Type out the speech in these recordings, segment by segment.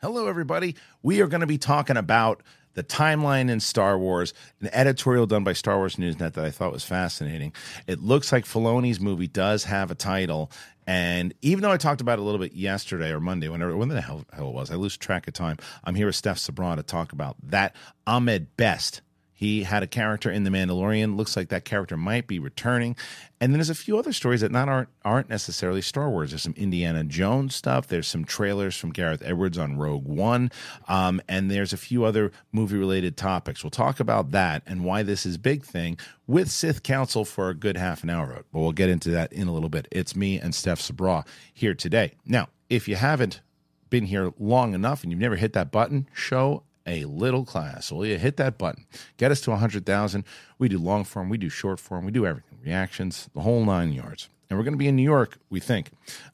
Hello, everybody. We are going to be talking about the timeline in Star Wars, an editorial done by Star Wars Newsnet that I thought was fascinating. It looks like Filoni's movie does have a title. And even though I talked about it a little bit yesterday or Monday, whenever when the hell, hell it was, I lose track of time. I'm here with Steph Sabraw to talk about that. Ahmed Best he had a character in The Mandalorian. Looks like that character might be returning. And then there's a few other stories that not aren't aren't necessarily Star Wars. There's some Indiana Jones stuff. There's some trailers from Gareth Edwards on Rogue One, um, and there's a few other movie related topics. We'll talk about that and why this is big thing with Sith Council for a good half an hour. But we'll get into that in a little bit. It's me and Steph Sabraw here today. Now, if you haven't been here long enough and you've never hit that button, show a little class. Will you hit that button? Get us to 100,000. We do long form, we do short form, we do everything reactions, the whole nine yards. And we're going to be in New York, we think.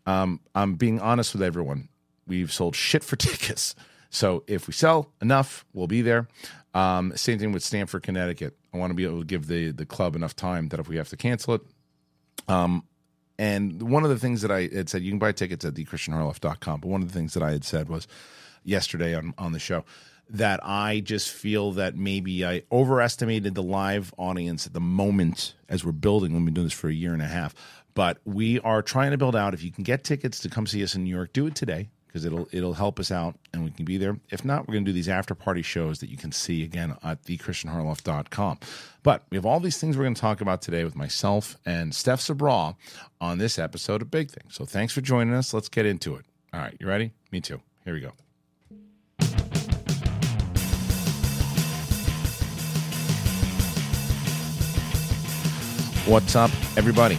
Um, I'm being honest with everyone. We've sold shit for tickets. So if we sell enough, we'll be there. Um, same thing with Stamford, Connecticut. I want to be able to give the, the club enough time that if we have to cancel it, um, and one of the things that I had said, you can buy tickets at thekristianharloff.com. But one of the things that I had said was yesterday on, on the show that I just feel that maybe I overestimated the live audience at the moment as we're building. We've been doing this for a year and a half, but we are trying to build out. If you can get tickets to come see us in New York, do it today because it'll it'll help us out and we can be there. If not, we're going to do these after party shows that you can see again at thekristianharloff.com. But we have all these things we're going to talk about today with myself and Steph Sabraw on this episode of Big Thing. So thanks for joining us. Let's get into it. All right, you ready? Me too. Here we go. What's up, everybody?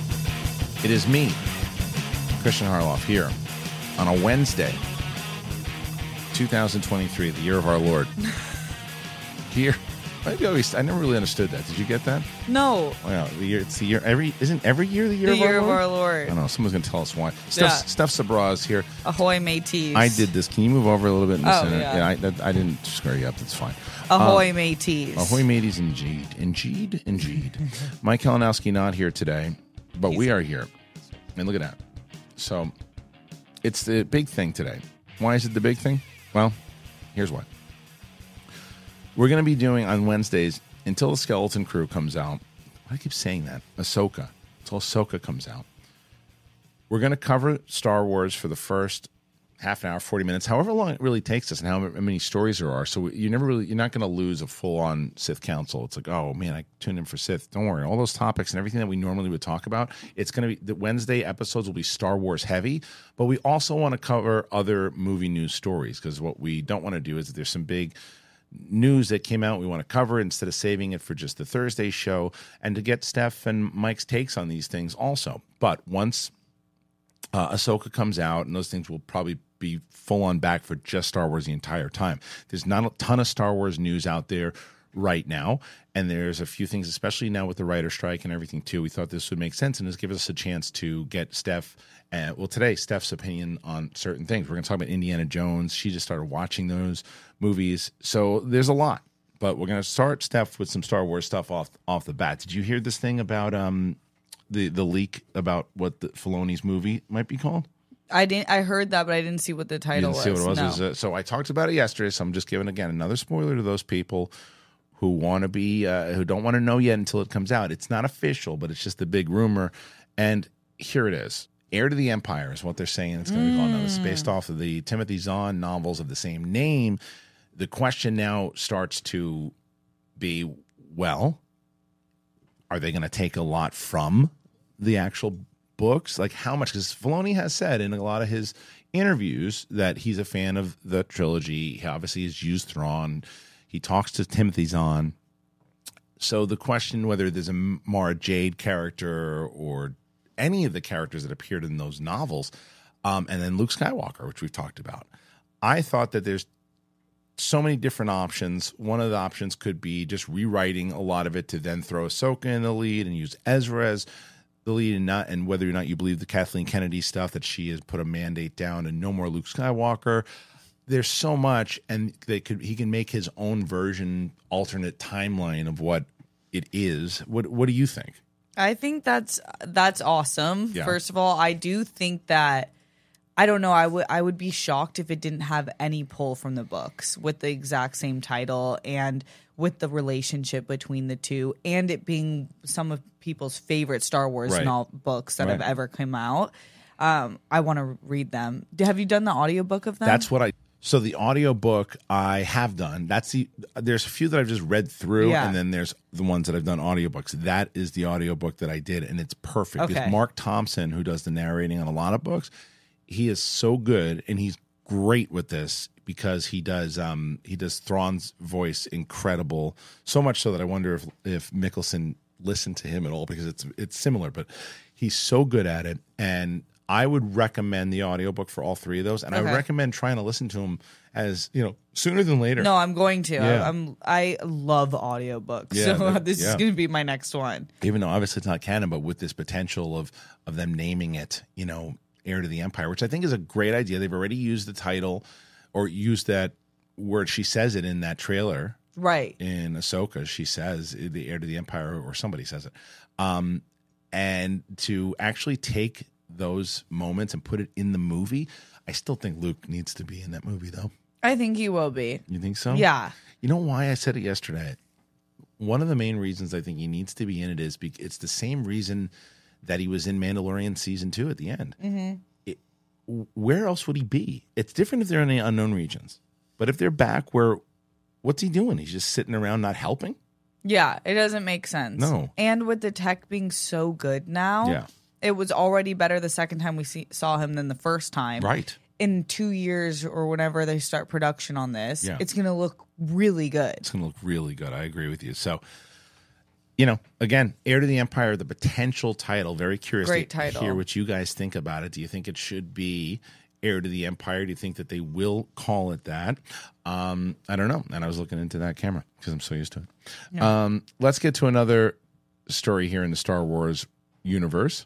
It is me, Kristian Harloff, here on a Wednesday, 2023, the year of our Lord. here, maybe always, I never really understood that. Did you get that? No. Wow, the year, it's the year, every, isn't every year the year, The of, year our of Lord? our Lord. I don't know, someone's going to tell us why. Steph, Yeah. Steph Sabraw is here. Ahoy, mateys. I did this. Can you move over a little bit in the Oh, center? yeah. I, that, I didn't screw you up. That's fine. Ahoy, Um, mateys. Ahoy, mateys, indeed. Indeed, indeed. Mike Kalinowski not here today, but we are here. And look at that. So it's the big thing today. Why is it the big thing? Well, here's why. We're going to be doing on Wednesdays until the Skeleton Crew comes out. I keep saying that. Ahsoka. Until Ahsoka comes out. We're going to cover Star Wars for the first half an hour, 40 minutes, however long it really takes us and how many stories there are. So you're never really, you're not going to lose a full on Sith Council. It's like, oh man, I tuned in for Sith. Don't worry. All those topics and everything that we normally would talk about, it's going to be, the Wednesday episodes will be Star Wars heavy, but we also want to cover other movie news stories because what we don't want to do is there's some big, news that came out we want to cover instead of saving it for just the Thursday show and to get Steph and Mike's takes on these things also. But once uh, Ahsoka comes out, and those things will probably be full on back for just Star Wars the entire time. There's not a ton of Star Wars news out there right now, and there's a few things, especially now with the writer strike and everything too. We thought this would make sense and just give us a chance to get Steph. Uh, well, today Steph's opinion on certain things. We're going to talk about Indiana Jones. She just started watching those movies, so there's a lot. But we're going to start Steph with some Star Wars stuff off off the bat. Did you hear this thing about um the the leak about what the Filoni's movie might be called? I didn't. I heard that, but I didn't see what the title didn't see what it was. No. It was, uh, so I talked about it yesterday. So I'm just giving again another spoiler to those people who want to be uh, who don't want to know yet until it comes out. It's not official, but it's just a big rumor. And here it is. Heir to the Empire is what they're saying. It's going to be called. Now, It's based off of the Timothy Zahn novels of the same name. The question now starts to be, well, are they going to take a lot from the actual books? Like how much? Because Filoni has said in a lot of his interviews that he's a fan of the trilogy. He obviously has used Thrawn. He talks to Timothy Zahn. So the question whether there's a Mara Jade character or any of the characters that appeared in those novels, um, and then Luke Skywalker, which we've talked about. I thought that there's so many different options. One of the options could be just rewriting a lot of it to then throw Ahsoka in the lead and use Ezra as the lead, and not and whether or not you believe the Kathleen Kennedy stuff that she has put a mandate down and no more Luke Skywalker. There's so much, and they could he can make his own version, alternate timeline of what it is. What What do you think? I think that's that's awesome. Yeah. First of all, I do think that I don't know. I would I would be shocked if it didn't have any pull from the books with the exact same title and with the relationship between the two, and it being some of people's favorite Star Wars Right. novel books that have ever come out. Um, I want to read them. Have you done the audiobook of them? That's what I. So the audiobook I have done. That's the. There's a few that I've just read through, Yeah. and then there's the ones that I've done audiobooks. That is the audiobook that I did, and it's perfect. Because Okay. Marc Thompson, who does the narrating on a lot of books, he is so good, and he's great with this because he does um he does Thrawn's voice incredible. So much so that I wonder if if Mikkelsen listened to him at all because it's it's similar, but he's so good at it and I would recommend the audiobook for all three of those and I recommend trying to listen to them as, you know, sooner than later. no, I'm going to. Yeah. I'm I love audiobooks. Yeah, so this yeah. is going to be my next one. even though obviously it's not canon, but with this potential of of them naming it, you know, heir to the empire, which I think is a great idea. They've already used the title or used that word. She says it in that trailer Right. in Ahsoka. She says the heir to the empire, or somebody says it. Um, and to actually take those moments and put it in the movie, I still think Luke needs to be in that movie, though. I think he will be. You think so? Yeah. You know why I said it yesterday? One of the main reasons I think he needs to be in it is because it's the same reason that he was in Mandalorian season two at the end. Mm-hmm. It- where else would he be? It's different if they're in the unknown regions, but if they're back, where what's he doing? He's just sitting around not helping. Yeah, it doesn't make sense. No. And with the tech being so good now, Yeah. It was already better the second time we see, saw him than the first time. Right. In two years or whenever they start production on this, Yeah. it's going to look really good. It's going to look really good. I agree with you. So, you know, again, Heir to the Empire, the potential title. Very curious Great to title. hear what you guys think about it. Do you think it should be Heir to the Empire? Do you think that they will call it that? Um, I don't know. And I was looking into that camera because I'm so used to it. Um, let's get to another story here in the Star Wars universe.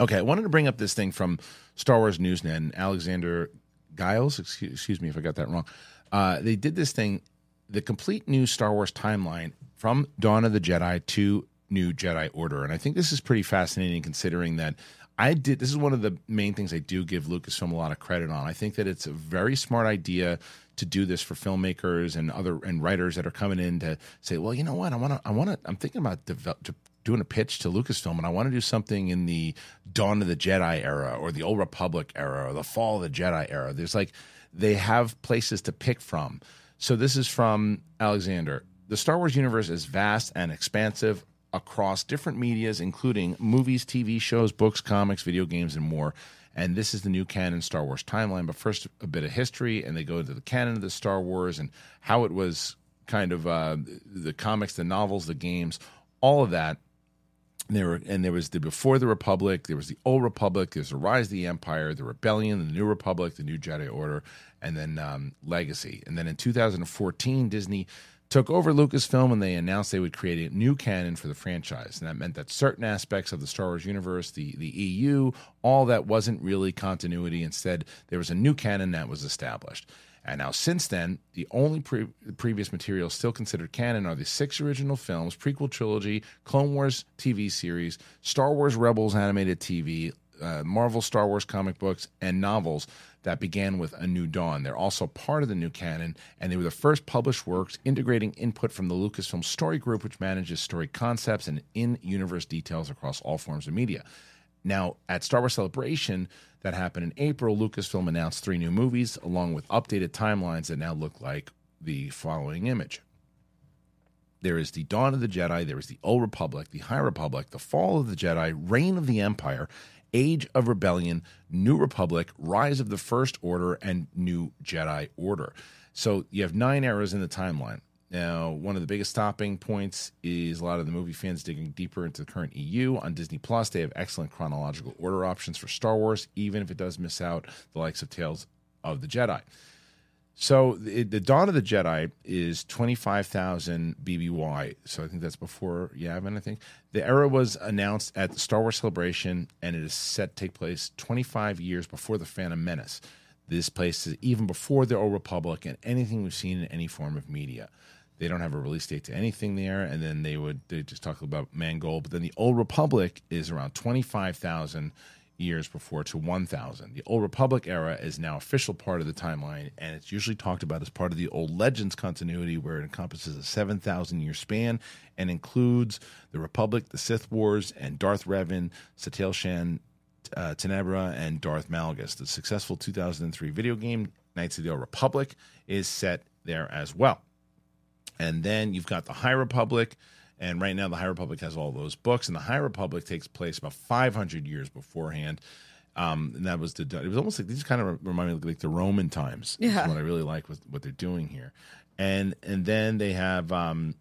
Okay, I wanted to bring up this thing from Star Wars Newsnet and Alexander Giles. Excuse, excuse me if I got that wrong. Uh, they did this thing, the complete new Star Wars timeline from Dawn of the Jedi to New Jedi Order, and I think this is pretty fascinating considering that I did. This is one of the main things I do give Lucasfilm a lot of credit on. I think that it's a very smart idea to do this for filmmakers and other and writers that are coming in to say, well, you know what, I want to, I want to, I'm thinking about develop, doing a pitch to Lucasfilm, and I want to do something in the Dawn of the Jedi era, or the Old Republic era, or the Fall of the Jedi era. There's like they have places to pick from. So this is from Alexander. The Star Wars universe is vast and expansive across different medias, including movies, TV shows, books, comics, video games, and more. And this is the new canon Star Wars timeline. But first, a bit of history, and they go into the canon of the Star Wars and how it was kind of uh, the comics, the novels, the games, all of that. There were, and there was the before the Republic, there was the Old Republic, there's the Rise of the Empire, the Rebellion, the New Republic, the New Jedi Order, and then um, Legacy. And then in 2014, Disney took over Lucasfilm and they announced they would create a new canon for the franchise. And that meant that certain aspects of the Star Wars universe, the, the EU, all that wasn't really continuity. Instead, there was a new canon that was established. And now, since then, the only pre- previous material still considered canon are the six original films, prequel trilogy, Clone Wars TV series, Star Wars Rebels animated TV, uh, Marvel Star Wars comic books, and novels that began with A New Dawn. They're also part of the new canon, and they were the first published works integrating input from the Lucasfilm Story Group, which manages story concepts and in universe details across all forms of media. Now, at Star Wars Celebration, that happened in April, Lucasfilm announced three new movies along with updated timelines that now look like the following image. There is the Dawn of the Jedi, there is the Old Republic, the High Republic, the Fall of the Jedi, Reign of the Empire, Age of Rebellion, New Republic, Rise of the First Order, and New Jedi Order. So you have nine eras in the timeline. Now, one of the biggest stopping points is a lot of the movie fans digging deeper into the current EU. On Disney Plus, they have excellent chronological order options for Star Wars, even if it does miss out the likes of Tales of the Jedi. So the, the Dawn of the Jedi is 25,000 BBY. So I think that's before Yavin, I think. The era was announced at the Star Wars Celebration, and it is set to take place 25 years before The Phantom Menace. This place is even before the Old Republic and anything we've seen in any form of media. They don't have a release date to anything there, and then they would they just talk about Mangold. But then the Old Republic is around 25,000 years before to 1000. The Old Republic era is now official part of the timeline, and it's usually talked about as part of the Old Legends continuity, where it encompasses a 7,000 year span and includes the Republic, the Sith Wars, and Darth Revan, Satele Shan, uh, Tenebra, and Darth Malgus. The successful 2003 video game, Knights of the Old Republic, is set there as well. And then you've got the High Republic, and right now, the High Republic has all those books, and the High Republic takes place about 500 years beforehand. Um, and that was the. It was almost like these kind of remind me of like the Roman times. Yeah. what I really like with what they're doing here, and and then they have um,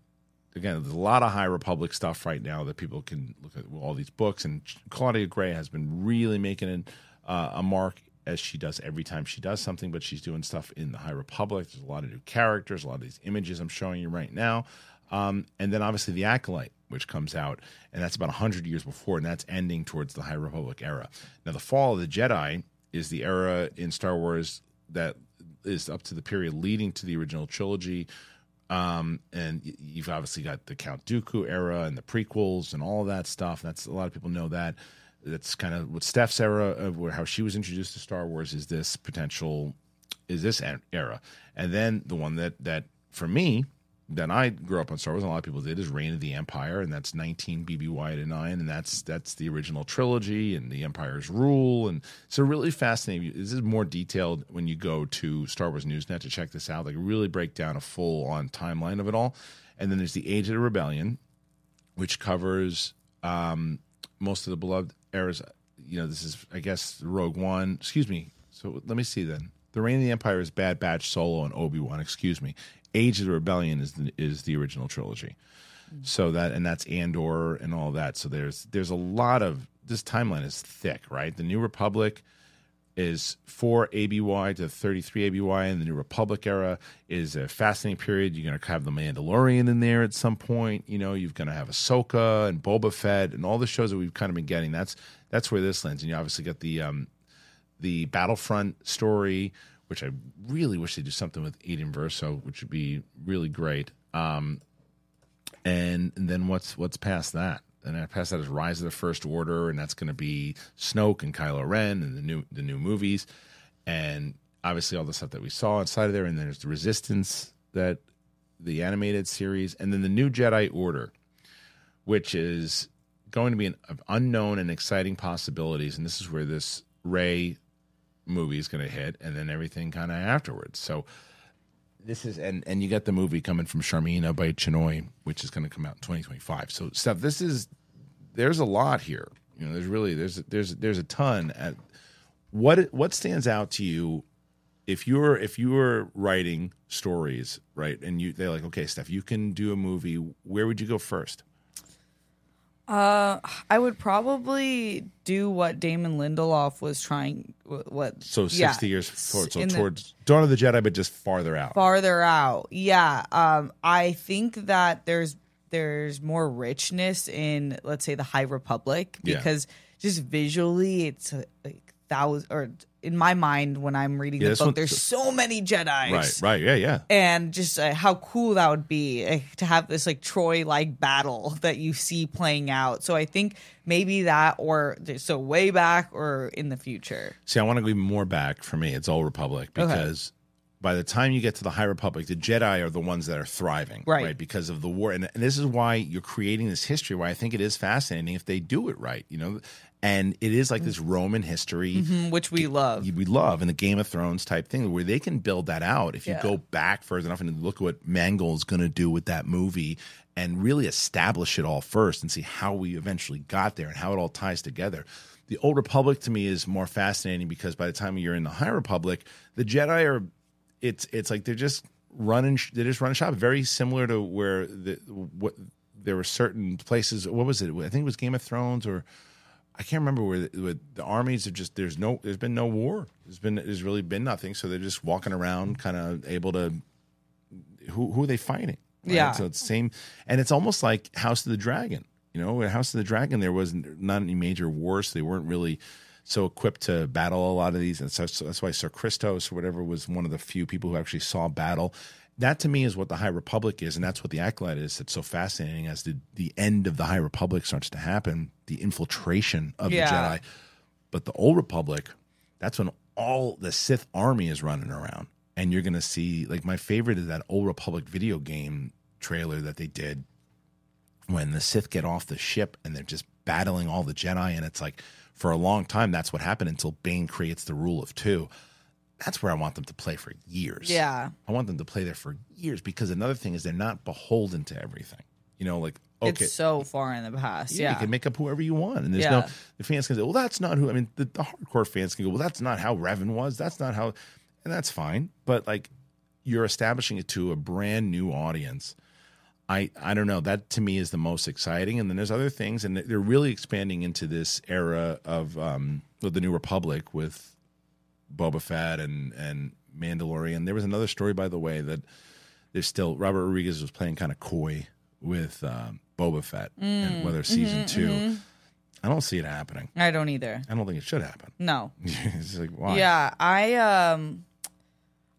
again, there's a lot of High Republic stuff right now that people can look at all these books. And Claudia Gray has been really making an, uh, a mark as she does every time she does something, but she's doing stuff in the High Republic. There's a lot of new characters, a lot of these images I'm showing you right now. Um, and then obviously the Acolyte, which comes out, and that's about 100 years before, and that's ending towards the High Republic era. Now, the Fall of the Jedi is the era in Star Wars that is up to the period leading to the original trilogy. Um, and you've obviously got the Count Dooku era and the prequels and all that stuff. That's a lot of people know that. That's kind of what Steph's era of where how she was introduced to Star Wars is this potential is this era, and then the one that that for me that I grew up on Star Wars, and a lot of people did, is Reign of the Empire, and that's 19 BBY to nine, and that's that's the original trilogy and the Empire's rule, and so really fascinating. This is more detailed when you go to Star Wars Newsnet to check this out. Like really break down a full on timeline of it all, and then there's the Age of the Rebellion, which covers um, most of the beloved eras. You know, this is I guess Rogue One. Excuse me. So let me see then. The Reign of the Empire is Bad Batch, Solo, and Obi Wan. Excuse me. Age of the Rebellion is the, is the original trilogy. Mm-hmm. So that and that's Andor and all that. So there's there's a lot of this timeline is thick, right? The New Republic is 4 ABY to 33 ABY, in the New Republic era is a fascinating period. You're going to have the Mandalorian in there at some point. You know, you're going to have Ahsoka and Boba Fett and all the shows that we've kind of been getting. That's that's where this lands, and you obviously got the um, the Battlefront story, which I really wish they do something with Iden Versio, which would be really great. Um, and, and then what's what's past that? And past that is Rise of the First Order, and that's going to be Snoke and Kylo Ren and the new the new movies, and obviously all the stuff that we saw inside of there. And then there's the Resistance that the animated series, and then the new Jedi Order, which is going to be an unknown and exciting possibilities. And this is where this Rey movie is going to hit, and then everything kind of afterwards. So this is and and you got the movie coming from Sharmeen Obaid-Chinoy, which is going to come out in 2025. So stuff. This is there's a lot here. You know, there's really there's there's there's a ton. At what what stands out to you if you're if you were writing stories right and you they're like okay Steph you can do a movie where would you go first Uh, I would probably do what Damon Lindelof was trying. What so 60 yeah, years forward so in the- towards Dawn of the Jedi but just farther out farther out. Yeah. Um, I think that there's there's more richness in let's say the High Republic Yeah. because just visually it's like thousand or in my mind when I'm reading Yeah, the book one- there's so many Jedi's. right right yeah yeah and just uh, how cool that would be uh, to have this like Troy like battle that you see playing out. So I think maybe that or so way back or in the future. See, I want to go even more back for me. It's all Republic because by the time you get to the High Republic, the Jedi are the ones that are thriving, Right. Because of the war, and, and this is why you're creating this history. Why I think it is fascinating if they do it right, you know. And it is like this Roman history Mm, Which we love. we love in the Game of Thrones type thing where they can build that out. If you Yeah. go back further enough and look at what Mangold's going to do with that movie and really establish it all first and see how we eventually got there and how it all ties together. The Old Republic to me is more fascinating because by the time you're in the High Republic, the Jedi are it's it's like they're just running they just run a shop very similar to where the what there were certain places what was it I think it was Game of Thrones or I can't remember where the, where the armies have just there's no there's been no war. There's been there's really been nothing. So they're just walking around, kind of able to. Who who are they fighting? right? Yeah. So it's same, and it's almost like House of the Dragon. You know, House of the Dragon, there was not any major wars. They weren't really so equipped to battle a lot of these, and so, so that's why Sir Christos or whatever was one of the few people who actually saw battle. That to me is what the High Republic is, and that's what the Acolyte is. That's so fascinating as the the end of the High Republic starts to happen, the infiltration of Yeah. the Jedi. But the Old Republic, that's when all the Sith army is running around. And you're going to see, like, my favorite is that Old Republic video game trailer that they did when the Sith get off the ship and they're just battling all the Jedi. And it's like, for a long time, that's what happened until Bane creates the rule of two. That's where I want them to play for years. Yeah. I want them to play there for years because another thing is they're not beholden to everything. You know, like, okay, It's so far in the past. yeah, Yeah. you can make up whoever you want, and there's Yeah. no the fans can say, "Well, that's not who." I mean, the, the hardcore fans can go, "Well, that's not how Revan was. That's not how," and that's fine. But like, you're establishing it to a brand new audience. I I don't know. That to me is the most exciting. And then there's other things, and they're really expanding into this era of um, the New Republic with Boba Fett and and Mandalorian. There was another story, by the way, that there's still Robert Rodriguez was playing kind of coy with um, Boba Fett and whether season 2 I don't see it happening. I don't either. I don't think it should happen. No. it's like why? Yeah, I um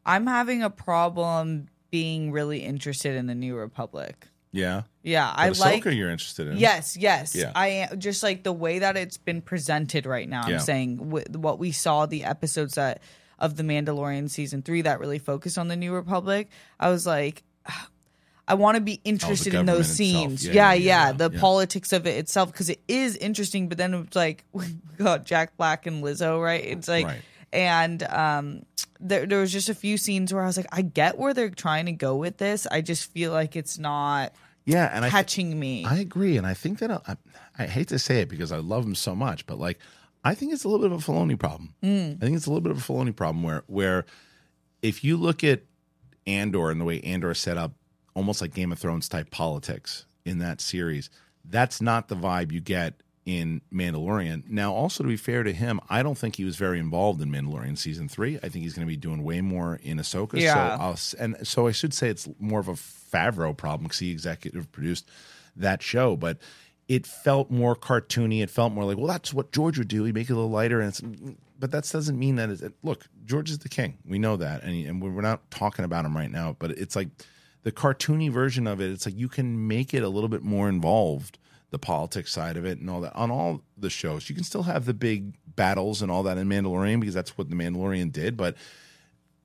I'm having a problem being really interested in the New Republic. yeah. Yeah, I But like Ahsoka you're interested in. Yes, yes. Yeah. I am just like the way that it's been presented right now. I'm saying what we saw the episodes that of the Mandalorian season 3 that really focused on the New Republic. I was like I want to be interested in those scenes. Yeah, Yeah, yeah, yeah, the politics of it itself because it is interesting. But then it's like we got Jack Black and Lizzo, right? It's like, Right. and um, there there was just a few scenes where I was like, I get where they're trying to go with this. I just feel like it's not Yeah, and I catching me. I agree, and I think that I, I hate to say it because I love him so much, but like I think it's a little bit of a Filoni problem. Mm. I think it's a little bit of a Filoni problem where where if you look at Andor and the way Andor set up, almost like Game of Thrones type politics in that series, that's not the vibe you get in Mandalorian. Now, also to be fair to him, I don't think he was very involved in Mandalorian season three. I think he's going to be doing way more in Ahsoka. Yeah. So I'll, and so I should say it's more of a Favreau problem because he executive produced that show, but it felt more cartoony. It felt more like, well, that's what George would do. He'd make it a little lighter, and it's, but that doesn't mean that. It's, look, George is the king. We know that, and, he, and we're not talking about him right now. But it's like the cartoony version of it. It's like you can make it a little bit more involved, the politics side of it, and all that on all the shows. You can still have the big battles and all that in Mandalorian because that's what the Mandalorian did, but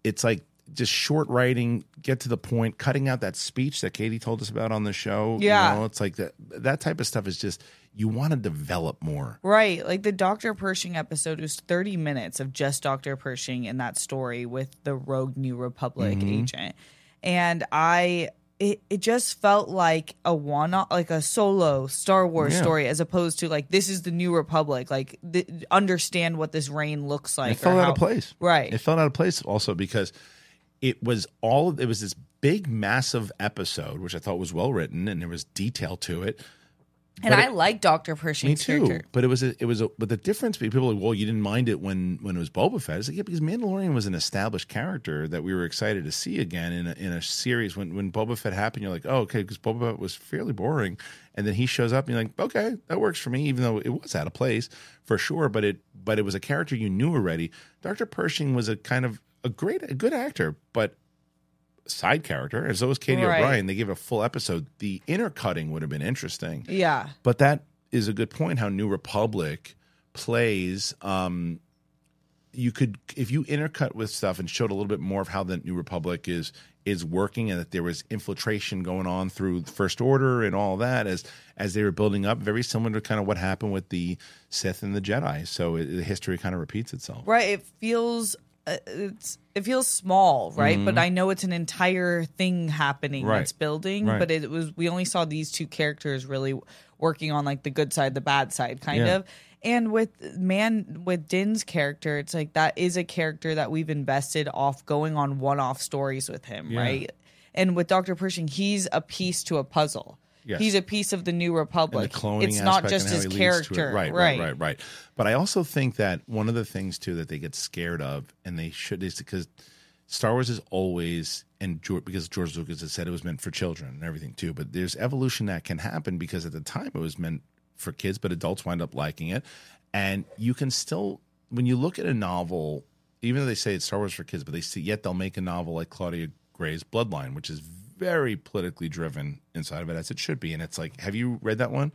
it's like just short writing, get to the point, cutting out that speech that Katie told us about on the show. you Yeah. know, it's like that that type of stuff is just you want to develop more. Right. Like the Dr. Pershing episode was 30 minutes of just Dr. Pershing and that story with the rogue New Republic Mm-hmm. agent. And I it, it just felt like a one like a solo Star Wars Yeah. story as opposed to like this is the New Republic like th- understand what this reign looks like it fell or out how- of place. Right. It fell out of place also because it was all it was this big massive episode which I thought was well written and there was detail to it. And but I like Dr. Pershing. Me too, character. but it was a, it was a, but the difference between people like, well, you didn't mind it when when it was Boba Fett. It's like yeah, because Mandalorian was an established character that we were excited to see again in a, in a series. When when Boba Fett happened, you're like, oh, okay, because Boba Fett was fairly boring, and then he shows up, and you're like, okay, that works for me, even though it was out of place for sure. But it but it was a character you knew already. Doctor Pershing was a kind of a great a good actor, but side character, and so was Katie Right. O'Brian. They gave a full episode. The intercutting would have been interesting. Yeah. But that is a good point. How New Republic plays. Um, you could, if you intercut with stuff and showed a little bit more of how the New Republic is is working, and that there was infiltration going on through the First Order and all that as as they were building up, very similar to kind of what happened with the Sith and the Jedi. So it, the history kind of repeats itself. Right. It feels it's it feels small, right? But I know it's an entire thing happening Mm-hmm. Right. that's building. Right. But it was we only saw these two characters really working on like the good side, the bad side, kind Yeah. of. And with man with Din's character, it's like that is a character that we've invested off going on one off stories with him, Yeah. right? And with Dr. Pershing, he's a piece to a puzzle. Yes. he's a piece of the New Republic. the cloning it's not just his he leads to it. character, Right, right, right, right. But I also think that one of the things too that they get scared of, and they should, is because Star Wars is always and George, because George Lucas has said it was meant for children and everything too. But there's evolution that can happen because at the time it was meant for kids, but adults wind up liking it, and you can still when you look at a novel, even though they say it's Star Wars for kids, but they see yet they'll make a novel like Claudia Gray's Bloodline, which is very politically driven inside of it as it should be. And it's like, have you read that one?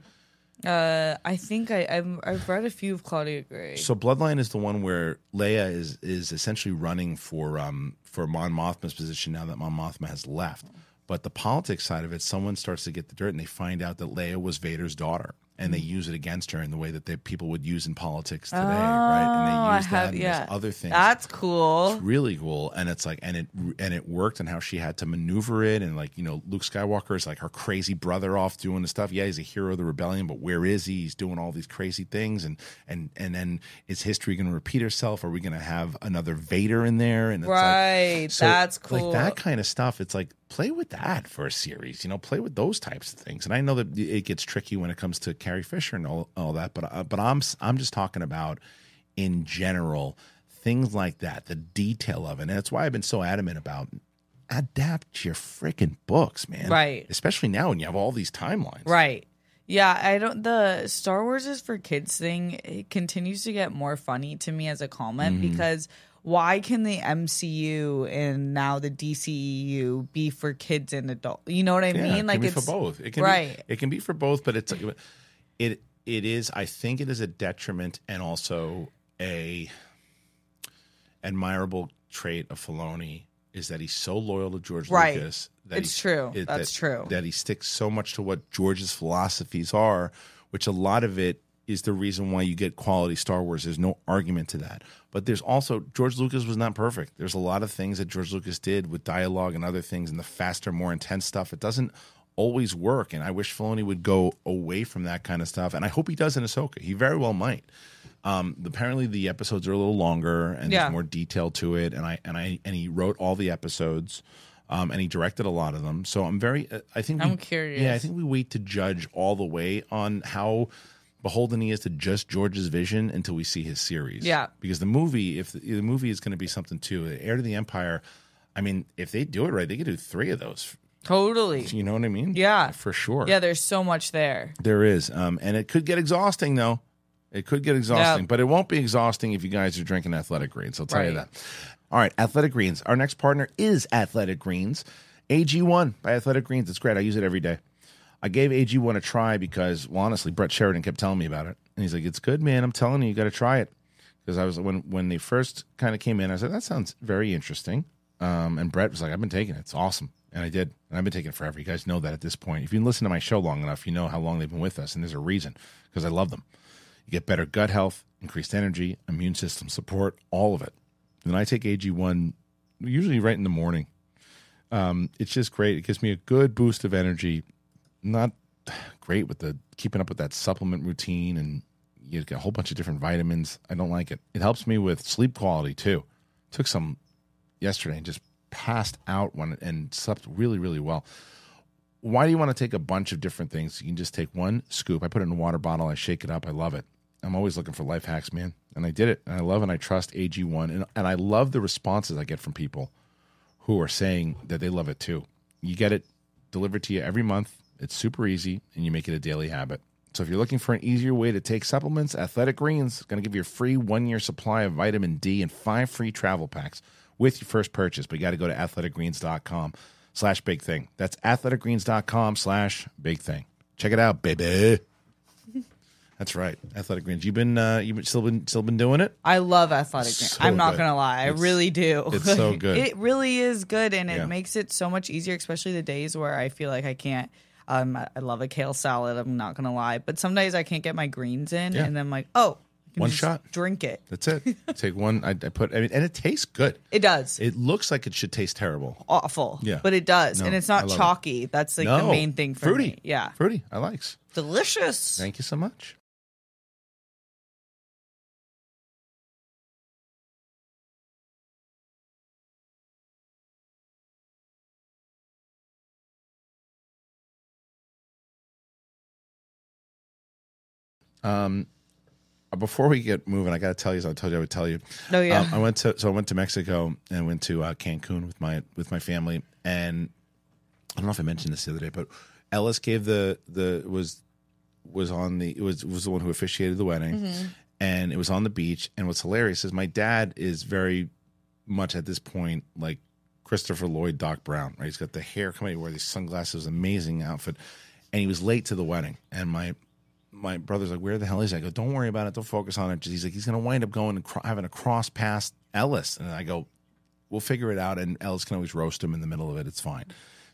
Uh, I think I, I've, I've read a few of Claudia Gray. So Bloodline is the one where Leia is is essentially running for um for Mon Mothma's position now that Mon Mothma has left. But the politics side of it, someone starts to get the dirt and they find out that Leia was Vader's daughter. And they mm. use it against her in the way that they, people would use in politics today, right? And Oh, they I use have- that and yeah. other things. That's cool. It's really cool and it's like and it and it worked and how she had to maneuver it and like you know luke skywalker is like her crazy brother off doing the stuff yeah he's a hero of the rebellion but where is he he's doing all these crazy things and and and then is history going to repeat herself are we going to have another vader in there and it's Right, like, so, that's cool. like that kind of stuff it's like play with that for a series you know play with those types of things and i know that it gets tricky when it comes to carrie fisher and all, all that but uh, but i'm i'm just talking about in general things like that the detail of it and that's why i've been so adamant about adapt your freaking books man Right. especially now when you have all these timelines Right. Yeah, I don't. The Star Wars is for kids thing it continues to get more funny to me as a comment Mm-hmm. because why can the MCU and now the DCEU be for kids and adults? You know what I Yeah, mean? it like can be it's for both. It can right. Be, it can be for both, but it's it it is. I think it is a detriment and also a admirable trait of Filoni is that he's so loyal to George Right. Lucas. That It's true. it- That's that- true. That he sticks so much to what George's philosophies are, which a lot of it is the reason why you get quality Star Wars. There's no argument to that. But there's also George Lucas was not perfect. There's a lot of things that George Lucas did with dialogue and other things and the faster, more intense stuff. It doesn't always work. And I wish Filoni would go away from that kind of stuff. And I hope he does in Ahsoka. He very well might. Um, apparently the episodes are a little longer and Yeah. there's more detail to it. And I and I and he wrote all the episodes. Um, and he directed a lot of them. So I'm very. uh, I think I'm curious. Yeah, I think we wait to judge all the way on how beholden he is to just George's vision until we see his series. Yeah. because the movie, if the, the movie is going to be something too, the Heir to the Empire. I mean, if they do it right, they could do three of those. Totally. You know what I mean? Yeah. for sure. Yeah, there's so much there. There is, um, and it could get exhausting though. It could get exhausting, Yeah. but it won't be exhausting if you guys are drinking Athletic Greens. I'll tell you that. All right, Athletic Greens. Our next partner is Athletic Greens. AG1 by Athletic Greens. It's great. I use it every day. I gave AG1 a try because, well, honestly, Brett Sheridan kept telling me about it, and he's like, "It's good, man. I'm telling you, you got to try it." Because I was when when they first kind of came in, I said, "That sounds very interesting." Um, and Brett was like, "I've been taking it. It's awesome." And I did. And I've been taking it forever. You guys know that at this point. If you listen to my show long enough, you know how long they've been with us. And there's a reason because I love them. You get better gut health, increased energy, immune system support, all of it. And I take AG1 usually right in the morning. Um, it's just great. It gives me a good boost of energy. Not great with the keeping up with that supplement routine and you get a whole bunch of different vitamins. I don't like it. It helps me with sleep quality too. Took some yesterday and just passed out when and slept really really well. Why do you want to take a bunch of different things? You can just take one scoop. I put it in a water bottle. I shake it up. I love it. I'm always looking for life hacks, man, and I did it. And I love and I trust AG1, and and I love the responses I get from people who are saying that they love it too. You get it delivered to you every month. It's super easy, and you make it a daily habit. So if you're looking for an easier way to take supplements, Athletic Greens is going to give you a free one year supply of vitamin D and five free travel packs with your first purchase. But you got to go to athleticgreens.com slash big thing. That's athleticgreens.com slash big thing. Check it out, baby. That's right, Athletic Greens. You've been uh, you've been, still been still been doing it. I love athletic. Greens. So I'm not good. gonna lie, I It's- really do. it's so good. it really is good, and it Yeah. makes it so much easier, especially the days where I feel like I can't. Um, I I love a kale salad. I'm not gonna lie, but some days I can't get my greens in, Yeah. and then I'm like, oh, I can One just shot. drink it. That's it. Take one. I, I put. I mean, and it tastes good. It does. It looks like it should taste terrible. Awful, Yeah. but it does, No, and it's I not love it. chalky. That's like the main thing for fruity. me. Yeah, fruity. I likes. delicious. Thank you so much. Before we get moving, I got to tell you. So I told you I would tell you. Oh, yeah. Um, I went to so I went to Mexico and went to uh, Cancun with my with my family, and I don't know if I mentioned this the other day, but Ellis gave the the was was on the it was was the one who officiated the wedding, Mm-hmm. and it was on the beach. And what's hilarious is my dad is very much at this point like Christopher Lloyd, Doc Brown. Right, he's got the hair coming. He wore these sunglasses, amazing outfit, and he was late to the wedding. And my my brother's like, "Where the hell is he?" I go, "Don't worry about it. Don't focus on it." He's like, "He's going to wind up going and having a cross past Ellis," and I go, "We'll figure it out." And Ellis can always roast him in the middle of it. It's fine.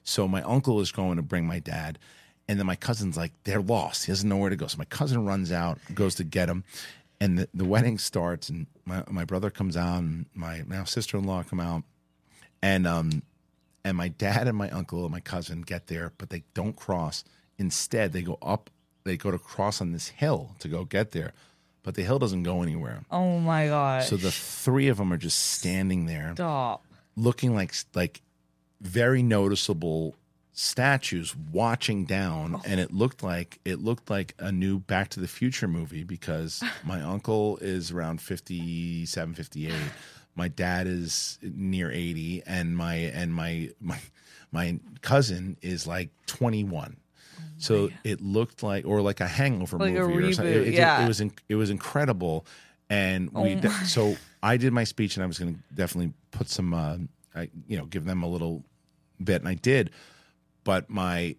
So my uncle is going to bring my dad, and then my cousin's like, "They're lost. He doesn't know where to go." So my cousin runs out, goes to get him, and the, the wedding starts, and my my brother comes out, and my now sister in law come out, and um and my dad and my uncle and my cousin get there, but they don't cross. Instead, they go up. They go to cross on this hill to go get there, but the hill doesn't go anywhere. Oh my gosh. So the three of them are just standing there, Stop. looking like like very noticeable statues watching down oh. and it looked like it looked like a new back to the future movie because my uncle is around 57 58 my dad is near 80 and my and my my my cousin is like 21 so it looked like or like a hangover Like a movie or something reboot, it, it- yeah. was in, it was incredible and we de- so i did my speech and i was going to definitely put some uh I, you know give them a little bit and i did but my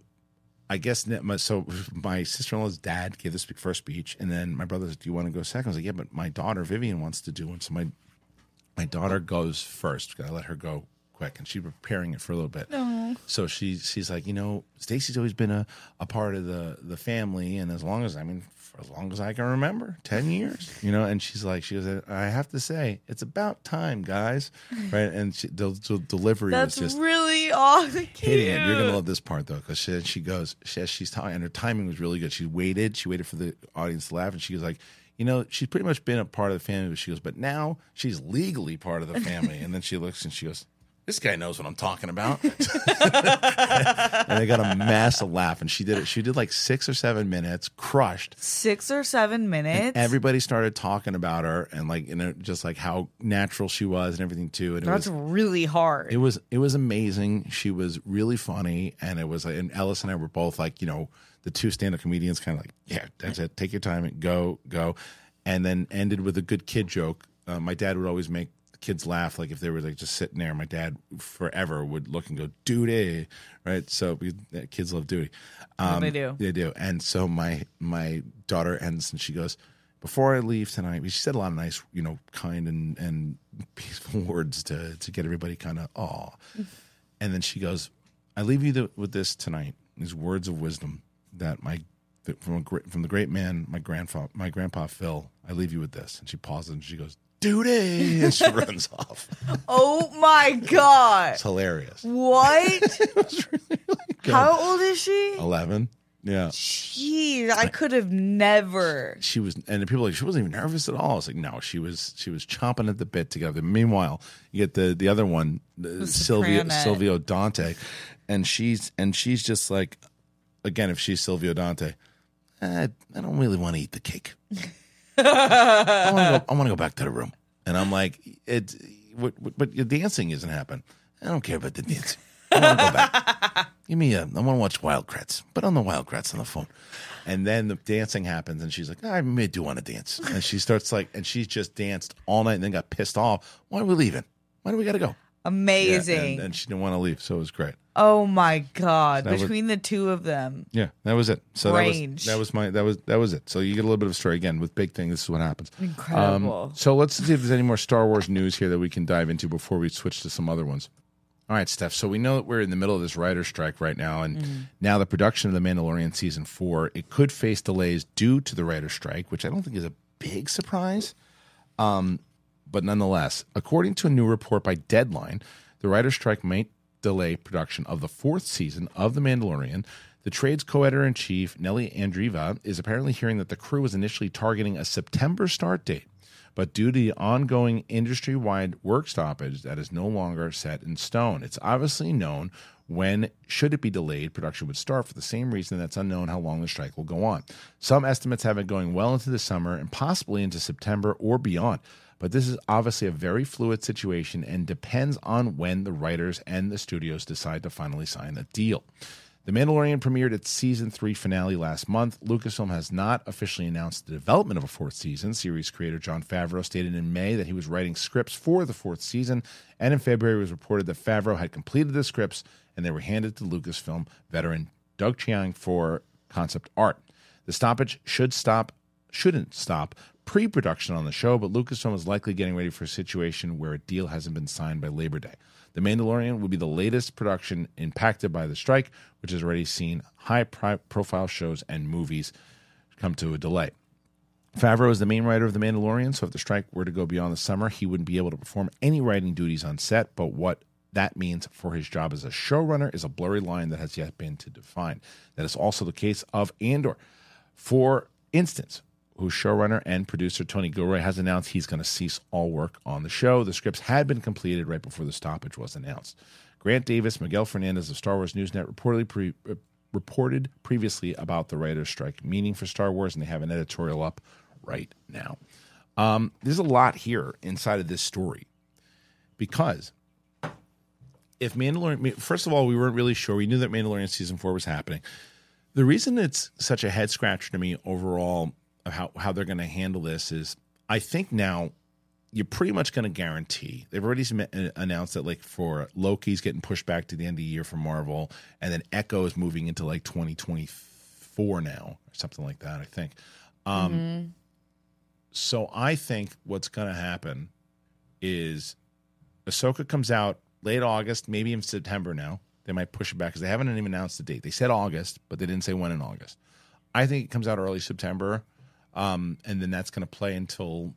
I guess ne- my, so. My sister in law's dad gave the spe- first speech, and then my brother said, "Do you want to go second? I was like, "Yeah, but my daughter Vivian wants to do one." So my my daughter goes first. Gotta let her go quick, and she's preparing it for a little bit. So she she's like, you know, Stacy's always been a, a part of the the family, and as long as I mean, for as long as I can remember, ten years, you know. And she's like, she goes, I have to say, it's about time, guys, right? And she, the, the delivery That's was just really awesome. hitting it. You're gonna love this part though, because she, she goes, she, she's talking, and her timing was really good. She waited, she waited for the audience to laugh, and she was like, you know, she's pretty much been a part of the family. But she goes, but now she's legally part of the family. and then she looks and she goes, this guy knows what I'm talking about. and they got a massive laugh, and she did it. She did like six or seven minutes, crushed. Six or seven minutes. Everybody started talking about her and like, you know, just like how natural she was and everything too. And it That's was really hard. it was it was amazing. She was really funny, and it was and Ellis and I were both like you know the two stand up comedians, kind of like yeah, that's it. Take your time and go go, and then ended with a good kid joke. Uh, my dad would always make the kids laugh, like if they were like just sitting there. My dad forever would look and go duty, right? So we, uh, kids love duty. Um, they do. They do. And so my my daughter ends and she goes, Before I leave tonight, she said a lot of nice, you know, kind and, and peaceful words to to get everybody kind of aw. And then she goes, I leave you the, with this tonight, these words of wisdom that my from a great, from the great man, my grandfather, my grandpa Phil. I leave you with this. And she pauses and she goes, "Duty," and she runs off. oh my god. It's hilarious. What? Good. How old is she? Eleven. Yeah. Jeez, I could have never. she was and the people were like she wasn't even nervous at all. I was like no, she was she was chomping at the bit to go. there. Meanwhile, you get the the other one, uh, the Silvio soprano. Silvio Dante, and she's and she's just like, again, if she's Silvio Dante, I, I don't really want to eat the cake. I want to go. I want to go back to the room. And I'm like, it's, what, what, but your dancing isn't happening. I don't care about the dancing. I want to go back. Give me a. I want to watch Wild Kratts. Put on the Wild Kratts on the phone. And then the dancing happens, and she's like, I may do want to dance. And she starts like, and she's just danced all night, and then got pissed off. Why are we leaving? Why do we got to go? Yeah, Amazing. and, and she didn't want to leave, so it was great. oh my god. Was- Between the two of them. Yeah, that was it. So Range. that was that was my that was that was it. So you get a little bit of a story again with big thing. This is what happens. Incredible. Um, so let's see if there's any more Star Wars news here that we can dive into before we switch to some other ones. All right, Steph. So we know that we're in the middle of this writer's strike right now, and Mm-hmm. now the production of The Mandalorian season four it could face delays due to the writer's strike, which I don't think is a big surprise. Um, but nonetheless, according to a new report by Deadline, the writer's strike might delay production of the fourth season of The Mandalorian. The trade's co-editor in chief, Nellie Andreeva, is apparently hearing that the crew was initially targeting a September start date, but due to the ongoing industry wide work stoppage that is no longer set in stone. It's obviously known when, should it be delayed, production would start for the same reason that's unknown how long the strike will go on. Some estimates have it going well into the summer and possibly into September or beyond. But this is obviously a very fluid situation and depends on when the writers and the studios decide to finally sign a deal. The Mandalorian premiered its season three finale last month. Lucasfilm has not officially announced the development of a fourth season. Series creator Jon Favreau stated in May that he was writing scripts for the fourth season, and in February it was reported that Favreau had completed the scripts and they were handed to Lucasfilm veteran Doug Chiang for concept art. The stoppage should stop shouldn't stop pre-production on the show, but Lucasfilm is likely getting ready for a situation where a deal hasn't been signed by Labor Day. The Mandalorian will be the latest production impacted by the strike, which has already seen high profile shows and movies come to a delay. Favreau is the main writer of The Mandalorian, so if the strike were to go beyond the summer, he wouldn't be able to perform any writing duties on set. But what that means for his job as a showrunner is a blurry line that has yet been to define. That is also the case of Andor. For instance, whose showrunner and producer Tony Gilroy has announced he's going to cease all work on the show. The scripts had been completed right before the stoppage was announced. Grant Davis, Miguel Fernandez of Star Wars Newsnet reportedly pre- uh, reported previously about the writers' strike, meaning for Star Wars, and they have an editorial up right now. Um, there's a lot here inside of this story because if Mandalorian, first of all, we weren't really sure. We knew that Mandalorian season four was happening. The reason it's such a head scratcher to me overall how, how they're going to handle this is I think now you're pretty much going to guarantee they've already uh, announced that like for Loki's getting pushed back to the end of the year for Marvel, and then Echo is moving into like 2024 now or something like that. I think. Um, mm-hmm. So I think what's going to happen is Ahsoka comes out late August, maybe in September now. They might push it back because they haven't even announced the date. They said August, but they didn't say when in August. I think it comes out early September um, and then that's going to play until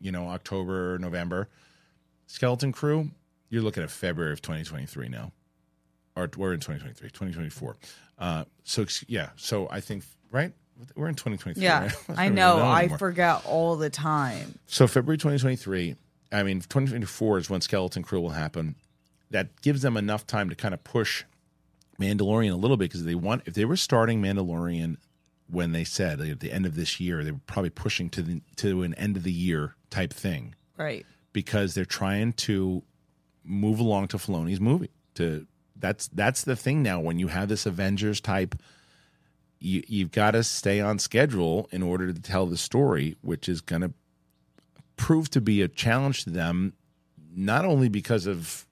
you know October, November. Skeleton Crew, you're looking at February of 2023 now, or we're in 2023, 2024. Uh, so yeah, so I think right. We're in 2023. Yeah, right? I know. I forget all the time. So February 2023. I mean, 2024 is when Skeleton Crew will happen. That gives them enough time to kind of push Mandalorian a little bit because they want if they were starting Mandalorian when they said at the end of this year they were probably pushing to the to an end of the year type thing, right? Because they're trying to move along to Filoni's movie. To that's that's the thing now. When you have this Avengers type, you you've got to stay on schedule in order to tell the story, which is going to prove to be a challenge to them, not only because of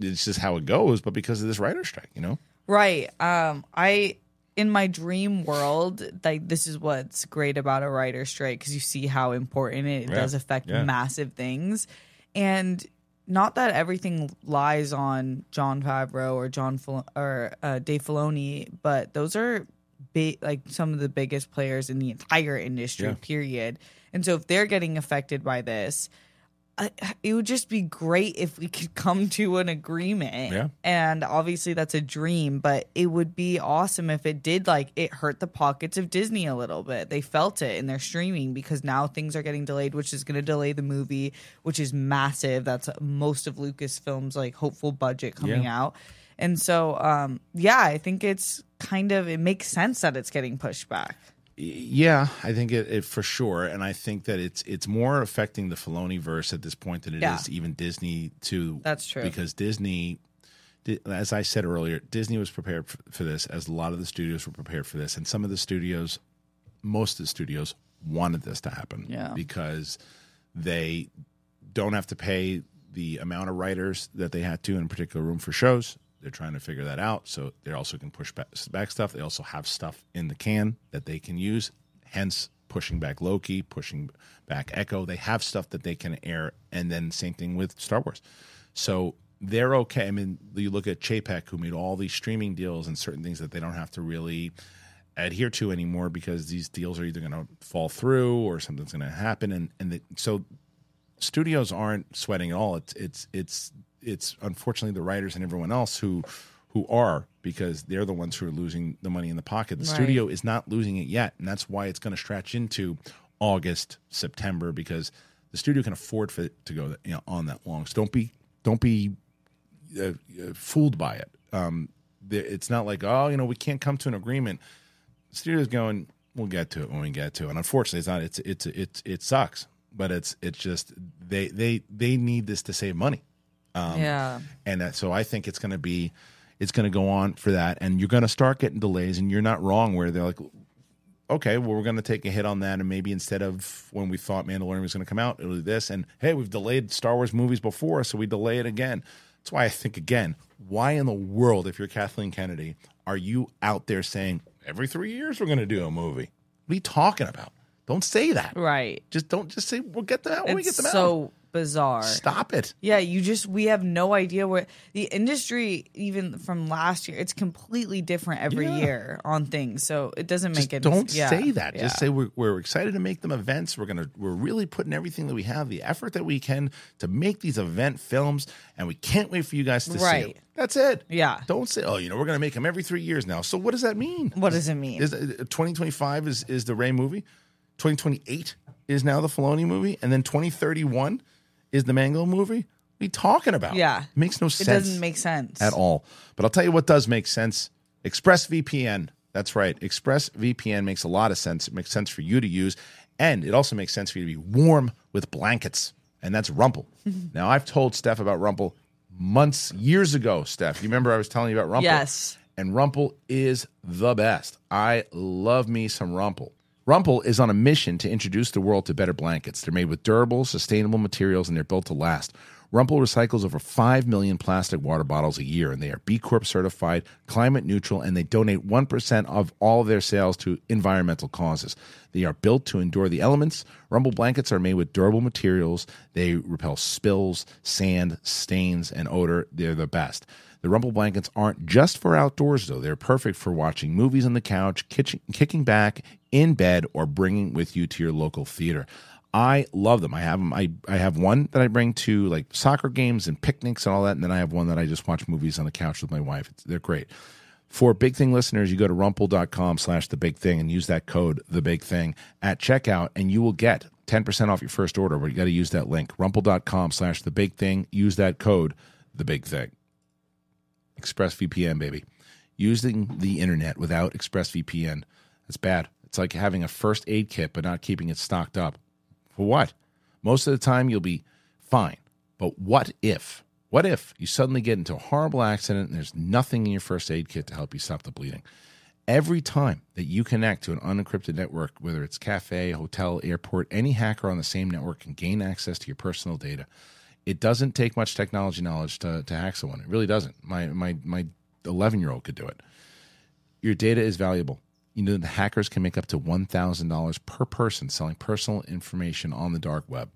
it's just how it goes, but because of this writer strike. You know, right? Um, I in my dream world, like this is what's great about a writer strike because you see how important it yeah. does affect yeah. massive things, and not that everything lies on Jon Favreau or John Fil- or uh, Dave Filoni, but those are big, like some of the biggest players in the entire industry. Yeah. Period. And so if they're getting affected by this, it would just be great if we could come to an agreement. Yeah. And obviously that's a dream, but it would be awesome if it did like it hurt the pockets of Disney a little bit. They felt it in their streaming because now things are getting delayed, which is going to delay the movie, which is massive. That's most of Lucasfilm's like hopeful budget coming yeah. out. And so um yeah, I think it's kind of it makes sense that it's getting pushed back. Yeah, I think it, it, for sure, and I think that it's it's more affecting the Filoni verse at this point than it yeah. is even Disney too. That's true because Disney, as I said earlier, Disney was prepared for this, as a lot of the studios were prepared for this, and some of the studios, most of the studios, wanted this to happen. Yeah, because they don't have to pay the amount of writers that they had to in a particular room for shows. They're trying to figure that out. So they also can push back, back stuff. They also have stuff in the can that they can use. Hence, pushing back Loki, pushing back Echo. They have stuff that they can air, and then same thing with Star Wars. So they're okay. I mean, you look at Chapek, who made all these streaming deals and certain things that they don't have to really adhere to anymore because these deals are either going to fall through or something's going to happen, and and the, so studios aren't sweating at all. It's it's it's it's unfortunately the writers and everyone else who who are because they're the ones who are losing the money in the pocket. The right. studio is not losing it yet, and that's why it's going to stretch into August, September because the studio can afford for it to go you know, on that long. So don't be don't be uh, uh, fooled by it. Um, the, it's not like oh you know we can't come to an agreement. The studio's going we'll get to it when we get to it. And unfortunately, it's not. It's it's it's it sucks, but it's it's just they they they need this to save money. Um, yeah. And uh, so I think it's going to be, it's going to go on for that. And you're going to start getting delays. And you're not wrong where they're like, okay, well, we're going to take a hit on that. And maybe instead of when we thought Mandalorian was going to come out, it'll do this. And hey, we've delayed Star Wars movies before, so we delay it again. That's why I think, again, why in the world, if you're Kathleen Kennedy, are you out there saying every three years we're going to do a movie? What are you talking about? Don't say that. Right. Just don't just say we'll get them out when we get them out. so bizarre. Stop it. Yeah, you just we have no idea where the industry even from last year it's completely different every Yeah. year on things. So it doesn't make Just it don't yeah, say that. yeah. Just say we're, we're excited to make them events. We're gonna we're really putting everything that we have, the effort that we can to make these event films, and we can't wait for you guys to see it. That's it. Yeah. Don't say, oh, you know, we're gonna make them every three years now. So what does that mean? What does it mean? Is uh, twenty twenty five is is the Rey movie? Twenty twenty eight is now the Filoni movie, and then twenty thirty one is the Mangold movie. What are you talking about? Yeah. it makes no sense. it doesn't make sense. at all. But I'll tell you what does make sense. ExpressVPN. That's right. ExpressVPN makes a lot of sense. It makes sense for you to use, and it also makes sense for you to be warm with blankets. And that's Rumpl. now I've told Steph about Rumpl months, years ago. Steph, you remember I was telling you about Rumpl? Yes. And Rumpl is the best. I love me some Rumpl. Rumpl is on a mission to introduce the world to better blankets. They're made with durable, sustainable materials and they're built to last. Rumpl recycles over 5 million plastic water bottles a year, and they are B Corp certified, climate neutral, and they donate 1% of all of their sales to environmental causes. They are built to endure the elements. Rumpl blankets are made with durable materials. They repel spills, sand, stains, and odor. They're the best. The Rumpl blankets aren't just for outdoors, though. They're perfect for watching movies on the couch, kitchen, kicking back in bed, or bringing with you to your local theater. I love them. I have them. I, I have one that I bring to like soccer games and picnics and all that, and then I have one that I just watch movies on the couch with my wife. It's, they're great. For Big Thing listeners, you go to rumpl.com slash the big thing and use that code the big thing at checkout, and you will get 10% off your first order. But you got to use that link, rumpl.com slash the big thing. Use that code the big thing. ExpressVPN, baby. Using the internet without ExpressVPN, that's bad. It's like having a first aid kit but not keeping it stocked up. For what? Most of the time, you'll be fine. But what if? What if you suddenly get into a horrible accident and there's nothing in your first aid kit to help you stop the bleeding? Every time that you connect to an unencrypted network, whether it's cafe, hotel, airport, any hacker on the same network can gain access to your personal data. It doesn't take much technology knowledge to, to hack someone. It really doesn't. My my my 11 year old could do it. Your data is valuable. You know the hackers can make up to one thousand dollars per person selling personal information on the dark web.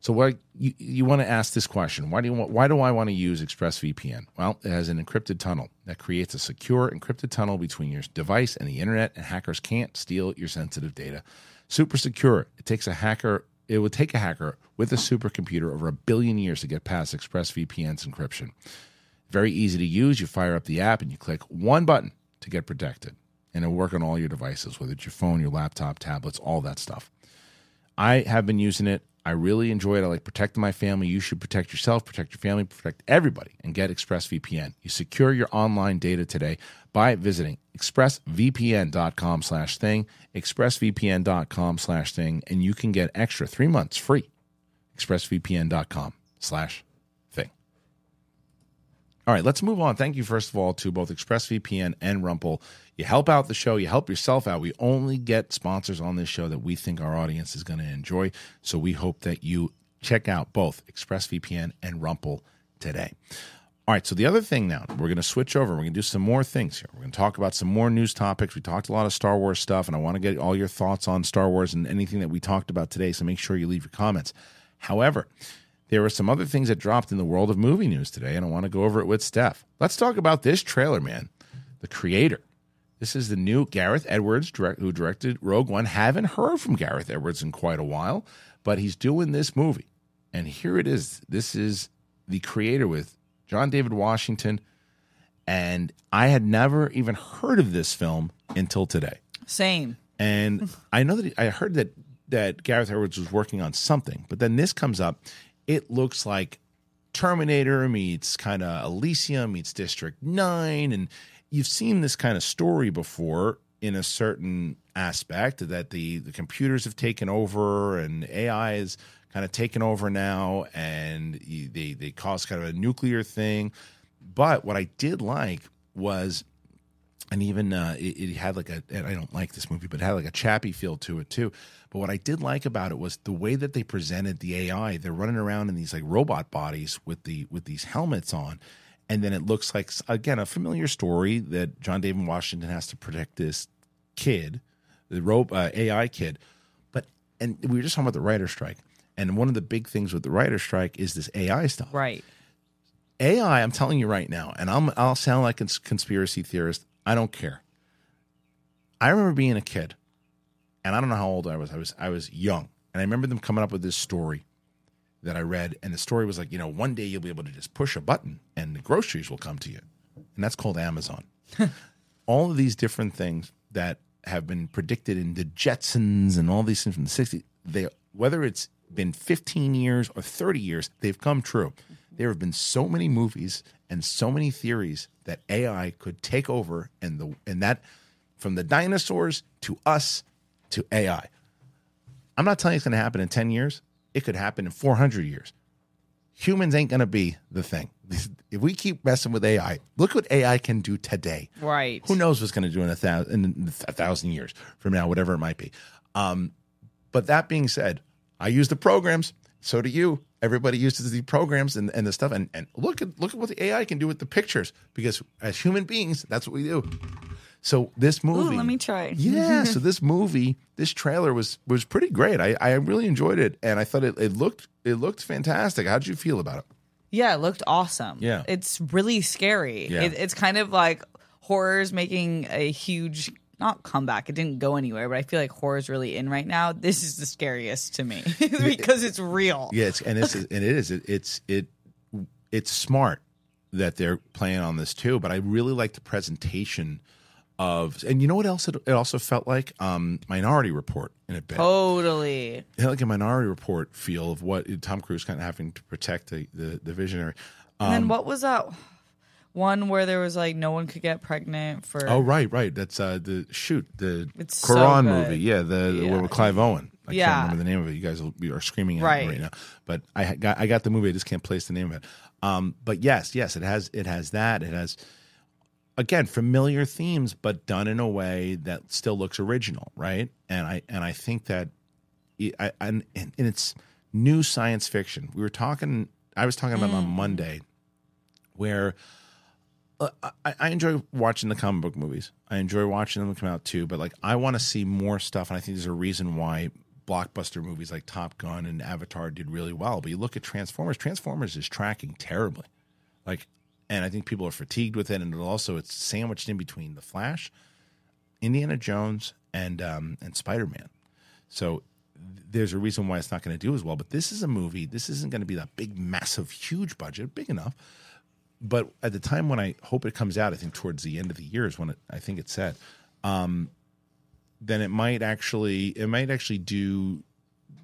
So what you, you want to ask this question? Why do you want, why do I want to use ExpressVPN? Well, it has an encrypted tunnel that creates a secure encrypted tunnel between your device and the internet, and hackers can't steal your sensitive data. Super secure. It takes a hacker. It would take a hacker with a supercomputer over a billion years to get past ExpressVPN's encryption. Very easy to use. You fire up the app and you click one button to get protected, and it'll work on all your devices, whether it's your phone, your laptop, tablets, all that stuff. I have been using it. I really enjoy it. I like protecting my family. You should protect yourself, protect your family, protect everybody, and get ExpressVPN. You secure your online data today by visiting expressvpn.com slash thing, expressvpn.com slash thing, and you can get extra three months free. expressvpn.com slash. All right, let's move on. Thank you, first of all, to both ExpressVPN and Rumpl. You help out the show, you help yourself out. We only get sponsors on this show that we think our audience is going to enjoy. So we hope that you check out both ExpressVPN and Rumpl today. All right, so the other thing now, we're going to switch over. We're going to do some more things here. We're going to talk about some more news topics. We talked a lot of Star Wars stuff, and I want to get all your thoughts on Star Wars and anything that we talked about today. So make sure you leave your comments. However, there were some other things that dropped in the world of movie news today, and I want to go over it with Steph. Let's talk about this trailer, man. The creator. This is the new Gareth Edwards, direct, who directed Rogue One. Haven't heard from Gareth Edwards in quite a while, but he's doing this movie. And here it is. This is the creator with John David Washington. And I had never even heard of this film until today. Same. And I know that I heard that that Gareth Edwards was working on something. But then this comes up. It looks like Terminator meets kind of Elysium meets District 9. And you've seen this kind of story before in a certain aspect that the, the computers have taken over and AI is kind of taken over now and they, they cause kind of a nuclear thing. But what I did like was and even uh, it, it had like a and I don't like this movie, but it had like a Chappie feel to it too. But what I did like about it was the way that they presented the AI. They're running around in these like robot bodies with the with these helmets on, and then it looks like again a familiar story that John David Washington has to protect this kid, the ro- uh, AI kid. But and we were just talking about the writer strike, and one of the big things with the writer strike is this AI stuff. Right. AI, I'm telling you right now, and I'm, I'll sound like a conspiracy theorist. I don't care. I remember being a kid, and I don't know how old I was. I was I was young, and I remember them coming up with this story that I read, and the story was like, you know, one day you'll be able to just push a button, and the groceries will come to you, and that's called Amazon. all of these different things that have been predicted in the Jetsons and all these things from the 60s, they whether it's been 15 years or 30 years, they've come true. There have been so many movies and so many theories that AI could take over and the and that from the dinosaurs to us to AI. I'm not telling you it's going to happen in 10 years. It could happen in 400 years humans ain't going to be the thing. If we keep messing with AI, look what AI can do today. Right. Who knows what's going to do in a thousand, in a thousand years from now, whatever it might be. Um, but that being said, I use the programs. So do you. Everybody uses these programs and, and the stuff. And, and look at look at what the AI can do with the pictures. Because as human beings, that's what we do. So this movie. let me try. Yeah. so this movie, this trailer was was pretty great. I, I really enjoyed it, and I thought it, it looked it looked fantastic. How did you feel about it? Yeah, it looked awesome. Yeah. It's really scary. Yeah. It, it's kind of like horror's making a huge not comeback. It didn't go anywhere, but I feel like horror's really in right now. This is the scariest to me because it's real. Yeah, it's, and it's and it is it, it's it it's smart that they're playing on this too. But I really like the presentation of, and you know what else? It, it also felt like um, Minority Report in a bit. Totally. It had like a Minority Report feel of what Tom Cruise kind of having to protect the the, the visionary. And Um, then what was that one where there was like no one could get pregnant for Oh right, right. That's uh the shoot the It's so Quran good. movie. Yeah, the, Yeah. with Clive Owen. I Yeah. can't remember the name of it. You guys are screaming at Right. me right now. But I got I got the movie. I just can't place the name of it. Um, but yes, yes, it has it has that. It has again familiar themes, but done in a way that still looks original, right? And I and I think that it- I, and, and it's new science fiction. We were talking. I was talking about it on Monday, where I, I enjoy watching the comic book movies. I enjoy watching them come out too, but like I want to see more stuff, and I think there's a reason why blockbuster movies like Top Gun and Avatar did really well. But you look at Transformers, Transformers is tracking terribly, like, and I think people are fatigued with it, and it also it's sandwiched in between The Flash, Indiana Jones, and um, and Spider Man. So there's a reason why it's not going to do as well. But this is a movie. This isn't going to be that big, massive, huge budget, big enough but at the time when I hope it comes out, I think towards the end of the year is when it, I think it's said. Um, then it might actually it might actually do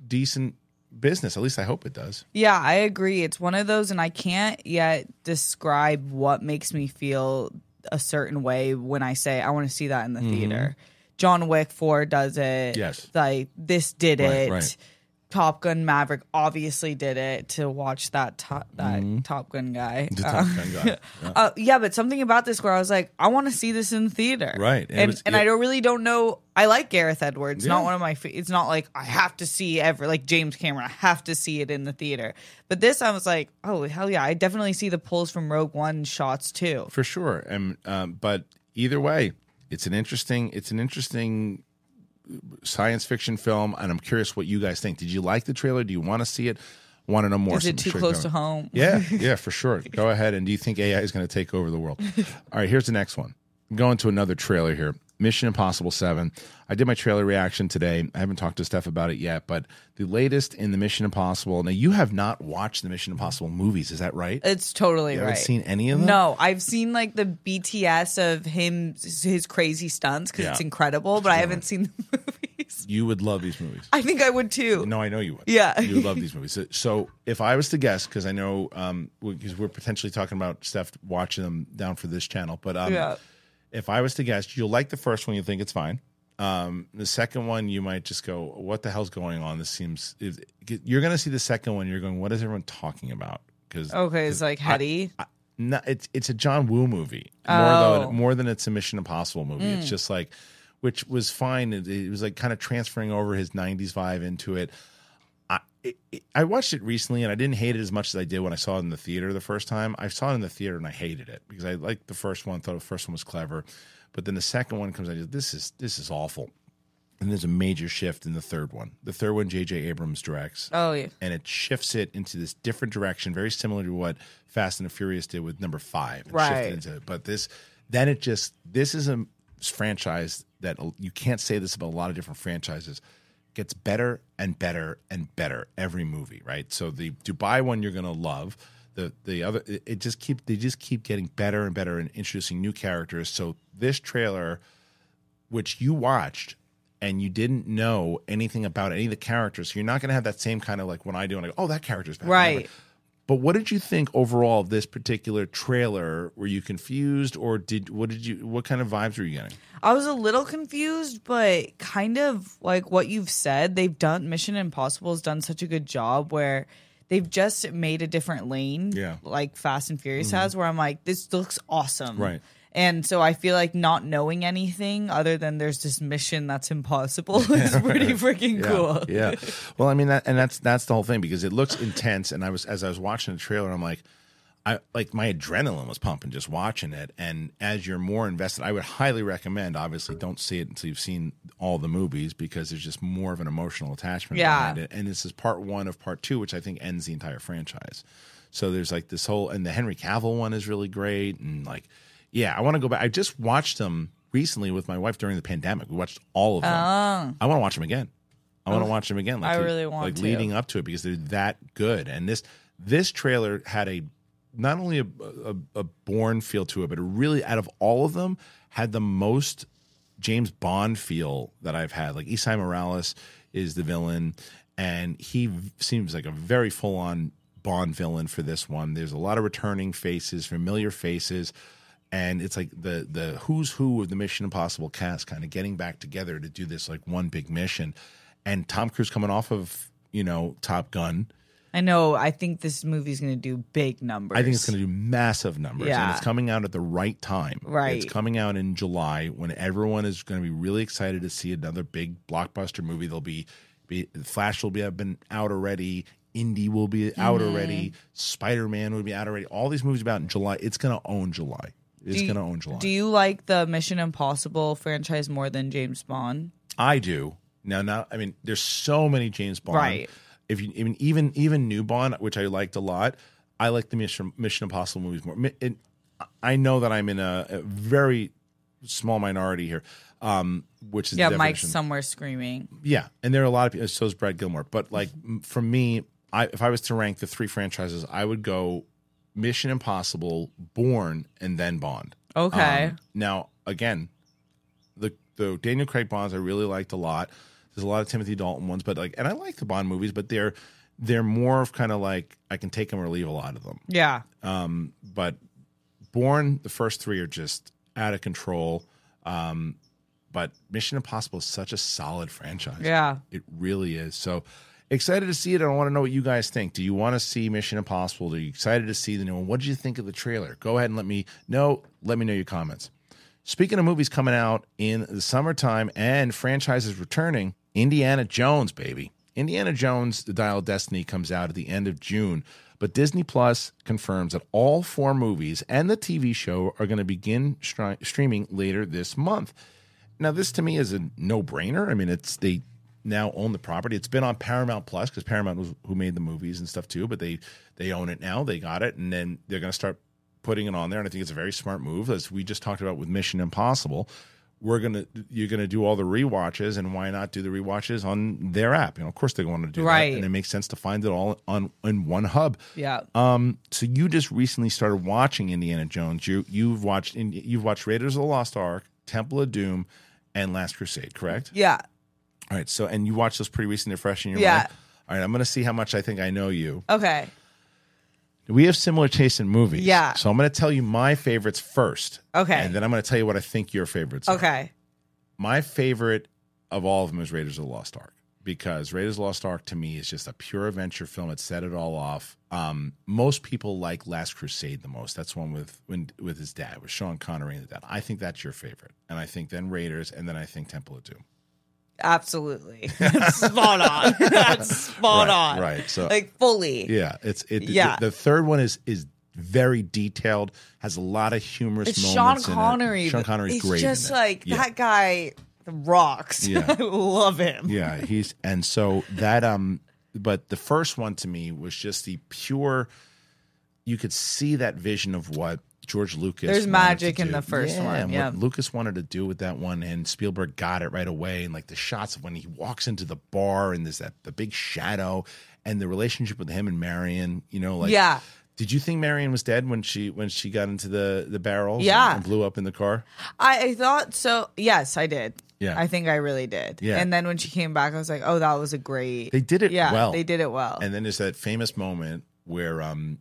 decent business. At least I hope it does. Yeah, I agree. It's one of those, and I can't yet describe what makes me feel a certain way when I say I want to see that in the theater. John Wick 4 does it. Mm-hmm. Yes. Like, this did Right, it. right. Top Gun Maverick obviously did it to watch that top, that Top Gun guy. Mm-hmm. The Uh, Top Gun guy. Yeah. uh, yeah, but something about this where I was like, I want to see this in the theater, Right, and And it and, was- I don't really don't know. I like Gareth Edwards. Yeah. Not one of my. It's not like I have to see ever like James Cameron. I have to see it in the theater. But this, I was like, oh hell yeah! I definitely see the pulls from Rogue One shots too. for sure. And um, but either way, it's an interesting it's an interesting science fiction film, and I'm curious what you guys think. Did you like the trailer? Do you want to see it? Want to know more? Is it too close to home? Yeah, yeah, for sure. Go ahead. And do you think AI is going to take over the world? All right, here's the next one. I'm going to another trailer here. Mission Impossible 7. I did my trailer reaction today. I haven't talked to Steph about it yet, but the latest in the Mission Impossible. Now, you have not watched the Mission Impossible movies, is that right? It's totally you right. haven't seen any of them? No, I've seen like the BTS of him, his crazy stunts because it's incredible, but I haven't seen the movies. You would love these movies. I think I would too. No, I know you would. Yeah. you would love these movies. So, so if I was to guess, because I know, um, because we're potentially talking about Steph watching them down for this channel, but um, Yeah. If I was to guess, you'll like the first one. You think it's fine. Um, the second one, you might just go, "What the hell's going on?" This seems. If, you're going to see the second one. You're going, "What is everyone talking about?" Because Okay, it's like heady. no, it's it's a John Woo movie more Oh. than more than it's a Mission Impossible movie. Mm. It's just like, which was fine. It, it was like kind of transferring over his '90s vibe into it. I it, it- I watched it recently and I didn't hate it as much as I did when I saw it in the theater the first time. I saw it in the theater and I hated it because I liked the first one, thought the first one was clever, but then the second one comes out. This is this is awful. And there's a major shift in the third one. The third one, J.J. Abrams directs oh yeah. and it shifts it into this different direction, very similar to what Fast and the Furious did with number five. and shifted Right. Into it. But this, then it just this is a franchise that you can't say this about a lot of different franchises. Gets better and better and better every movie, right? So the Dubai one you're gonna love. The the other it, it just keep they just keep getting better and better and introducing new characters. So this trailer which you watched and you didn't know anything about any of the characters, so you're not going to have that same kind of like when I do and I go, oh, that character's back. Right. But what did you think overall of this particular trailer? Were you confused, or did what did you? What kind of vibes were you getting? I was a little confused, but kind of like what you've said. They've done Mission Impossible has done such a good job where they've just made a different lane, Yeah. like Fast and Furious mm-hmm. has. Where I'm like, this looks awesome, Right. And so I feel like not knowing anything other than there's this mission that's impossible is pretty freaking cool. Yeah. Well, I mean that, and that's that's the whole thing because it looks intense. And I was as I was watching the trailer, I'm like, I like my adrenaline was pumping just watching it. And as you're more invested, I would highly recommend. Obviously, don't see it until you've seen all the movies because there's just more of an emotional attachment Yeah. behind it. And this is part one of part two, which I think ends the entire franchise. So there's like this whole, and the Henry Cavill one is really great, and like, yeah, I want to go back. I just watched them recently with my wife during the pandemic. We watched all of them. Oh. I want to watch them again. I want to watch them again. Like Oh. I really want like to. leading up to it because they're that good. And this this trailer had a not only a, a, a Bourne feel to it, but it really out of all of them had the most James Bond feel that I've had. Like Esai Morales is the villain, and he seems like a very full on Bond villain for this one. There's a lot of returning faces, familiar faces, and it's like the the who's who of the Mission Impossible cast kind of getting back together to do this like one big mission. And Tom Cruise coming off of you know Top Gun. I know. I think this movie's going to do big numbers. I think it's going to do massive numbers, and Yeah. it's coming out at the right time. Right. it's coming out in July when everyone is going to be really excited to see another big blockbuster movie. There'll be, be Flash will be have been out already. Indie will be out Mm-hmm. already. Spider Man will be out already. All these movies about in July. It's going to own July. Do going to own July. Do you like the Mission Impossible franchise more than James Bond? I do. Now, now, I mean, there's so many James Bond. Right. If you even even even new Bond, which I liked a lot, I like the Mission Mission Impossible movies more. It, I know that I'm in a, a very small minority here, um, which is Yeah, Mike's somewhere screaming. Yeah, and there are a lot of people. So is Brad Gilmore. But like for me, I, if I was to rank the three franchises, I would go Mission Impossible, Bourne, and then Bond. Okay. Um, now, again, the the Daniel Craig Bonds I really liked a lot. There's a lot of Timothy Dalton ones, but like, and I like the Bond movies, but they're they're more of kind of like I can take them or leave a lot of them. yeah. Um, but Bourne, the first three are just out of control. Um, but Mission Impossible is such a solid franchise. Yeah. It really is. So excited to see it. I want to know what you guys think. Do you want to see Mission Impossible? Are you excited to see the new one? What did you think of the trailer? Go ahead and let me know. Let me know your comments. Speaking of movies coming out in the summertime and franchises returning, Indiana Jones, baby. Indiana Jones, The Dial of Destiny comes out at the end of June, but Disney Plus confirms that all four movies and the TV show are going to begin stri- streaming later this month. Now, this to me is a no-brainer. I mean, it's they now own the property. It's been on Paramount Plus because Paramount was who made the movies and stuff too. But they they own it now. They got it, and then they're going to start putting it on there. And I think it's a very smart move, as we just talked about with Mission Impossible. We're gonna you're gonna do all the rewatches, and why not do the rewatches on their app? You know, of course they're going to do Right. that, and it makes sense to find it all on in one hub. Yeah. Um, so you just recently started watching Indiana Jones. You you've watched you've watched Raiders of the Lost Ark, Temple of Doom, and Last Crusade, correct? yeah. All right. So, and you watched this pretty recently, fresh in your Yeah. mind. All right. I'm going to see how much I think I know you. Okay. We have similar taste in movies. Yeah. So I'm going to tell you my favorites first. Okay. And then I'm going to tell you what I think your favorites are. Okay. My favorite of all of them is Raiders of the Lost Ark because Raiders of the Lost Ark to me is just a pure adventure film. It set it all off. Um, most people like Last Crusade the most. That's one with when, with his dad, with Sean Connery and the dad. I think that's your favorite. And I think then Raiders, and then I think Temple of Doom. Absolutely. spot on. That's spot Right, on. right. So- like fully. Yeah, it's it. Yeah. The, the third one is is very detailed, has a lot of humorous It's Sean moments. in it. Connery. Sean Connery's great. just like yeah. that guy rocks. Yeah. I love him. yeah, he's and so that um but the first one to me was just the pure you could see that vision of what George Lucas There's magic in the first yeah, one, yeah. Lucas wanted to do with that one and Spielberg got it right away and like the shots of when he walks into the bar and there's that the big shadow and the relationship with him and Marion, you know, like Yeah. Did you think Marion was dead when she when she got into the the barrel? Yeah. and blew up in the car? I, I thought so. Yes, I did. Yeah. I think I really did. Yeah. And then when she came back, I was like, oh, that was a great. They did it yeah, well. They did it well. And then there's that famous moment where, um,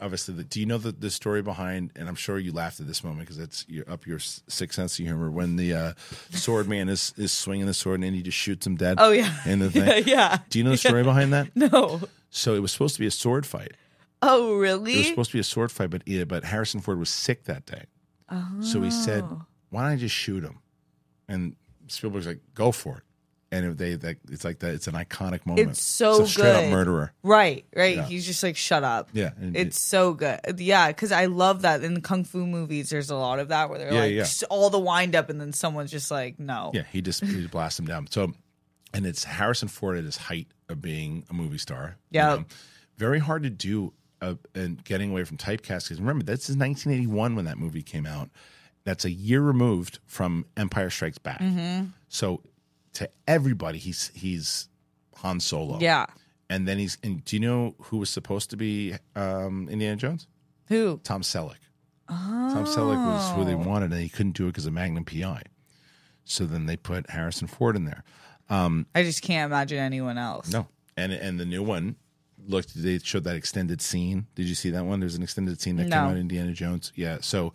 obviously, the, do you know the, the story behind? And I'm sure you laughed at this moment because it's your, up your sixth sense of humor when the uh, sword man is is swinging the sword and he just shoots him dead. oh, yeah. in the thing. yeah, yeah. Do you know the story behind that? No. So it was supposed to be a sword fight. Oh, really? It was supposed to be a sword fight, but yeah, but Harrison Ford was sick that day. So he said, Oh. "Why don't I just shoot him?" And Spielberg's like, "Go for it." And if they, that, it's like that. It's an iconic moment. It's so a straight up murderer. Right, right. Yeah. He's just like, shut up. Yeah, and It's so good. Yeah, because I love that in the kung fu movies. There's a lot of that where they're Yeah, like yeah. all the wind up, and then someone's just like, no. Yeah, he just he blasts him down. So, and it's Harrison Ford at his height of being a movie star. you Yeah. know. very hard to do, uh, and getting away from typecast. Because remember, this is 1981 when that movie came out. That's a year removed from Empire Strikes Back. Mm-hmm. So, to everybody, he's he's Han Solo. Yeah. and then he's. And do you know who was supposed to be um, Indiana Jones? Who? Tom Selleck. Oh. Tom Selleck was who they wanted, and he couldn't do it because of Magnum PI. So then they put Harrison Ford in there. I just can't imagine anyone else. No, and and the new one looked. They showed that extended scene. Did you see that one? There's an extended scene that No. came out. Indiana Jones. Yeah. So,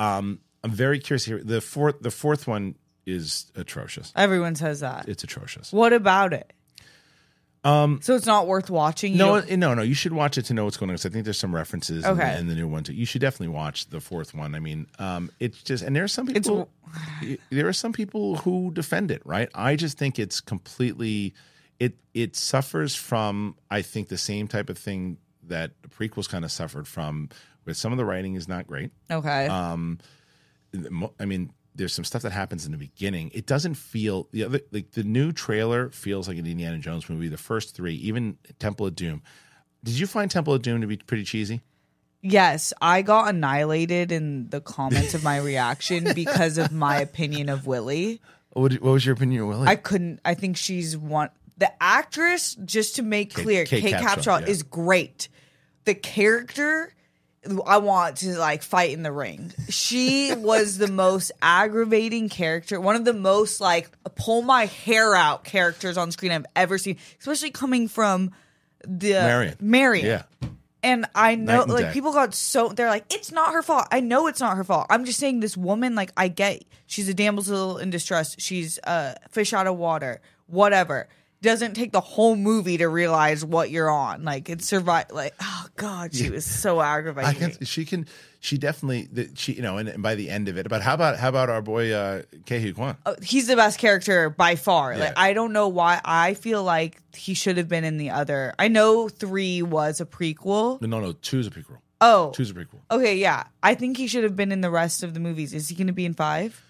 um, I'm very curious here. The fourth, the fourth one is atrocious. Everyone says that. It's atrocious. What about it? Um, so it's not worth watching. You No, don't- no, no. You should watch it to know what's going on. 'cause I think there's some references in, the, in the new one too. You should definitely watch the fourth one. I mean, um, it's just, and there are some people. there are some people who defend it, right? I just think it's completely. It it suffers from, I think, the same type of thing that the prequels kind of suffered from, where some of the writing is not great. okay. Um, I mean, there's some stuff that happens in the beginning. It doesn't feel the other like the new trailer feels like an Indiana Jones movie. The first three, even Temple of Doom. Did you find Temple of Doom to be pretty cheesy? yes, I got annihilated in the comments of my reaction because of my opinion of Willie. What, what was your opinion, of Willie? I couldn't. I think she's one. The actress, just to make clear, Kate Kate, Capshaw, Capshaw yeah. is great. The character, I want to like fight in the ring. She was the most aggravating character, one of the most like pull my hair out characters on screen I've ever seen, especially coming from the Marion. Marion. yeah, And I know, and like, day. people got so, they're like, it's not her fault. I know it's not her fault. I'm just saying, this woman, like, I get she's a damsel in distress. She's a fish out of water, whatever. Doesn't take the whole movie to realize what you're on. Like, it's survive. Like, oh, God, she was so aggravating. I can. She can. She definitely. She you know, and, and by the end of it, but how about how about our boy uh, Ke Huy Quan? Oh, he's the best character by far. Yeah. Like I don't know why I feel like he should have been in the other. I know 3 was a prequel. No, no, two is a prequel. Oh. Two's a prequel. Okay, yeah. I think he should have been in the rest of the movies. Is he going to be in 5?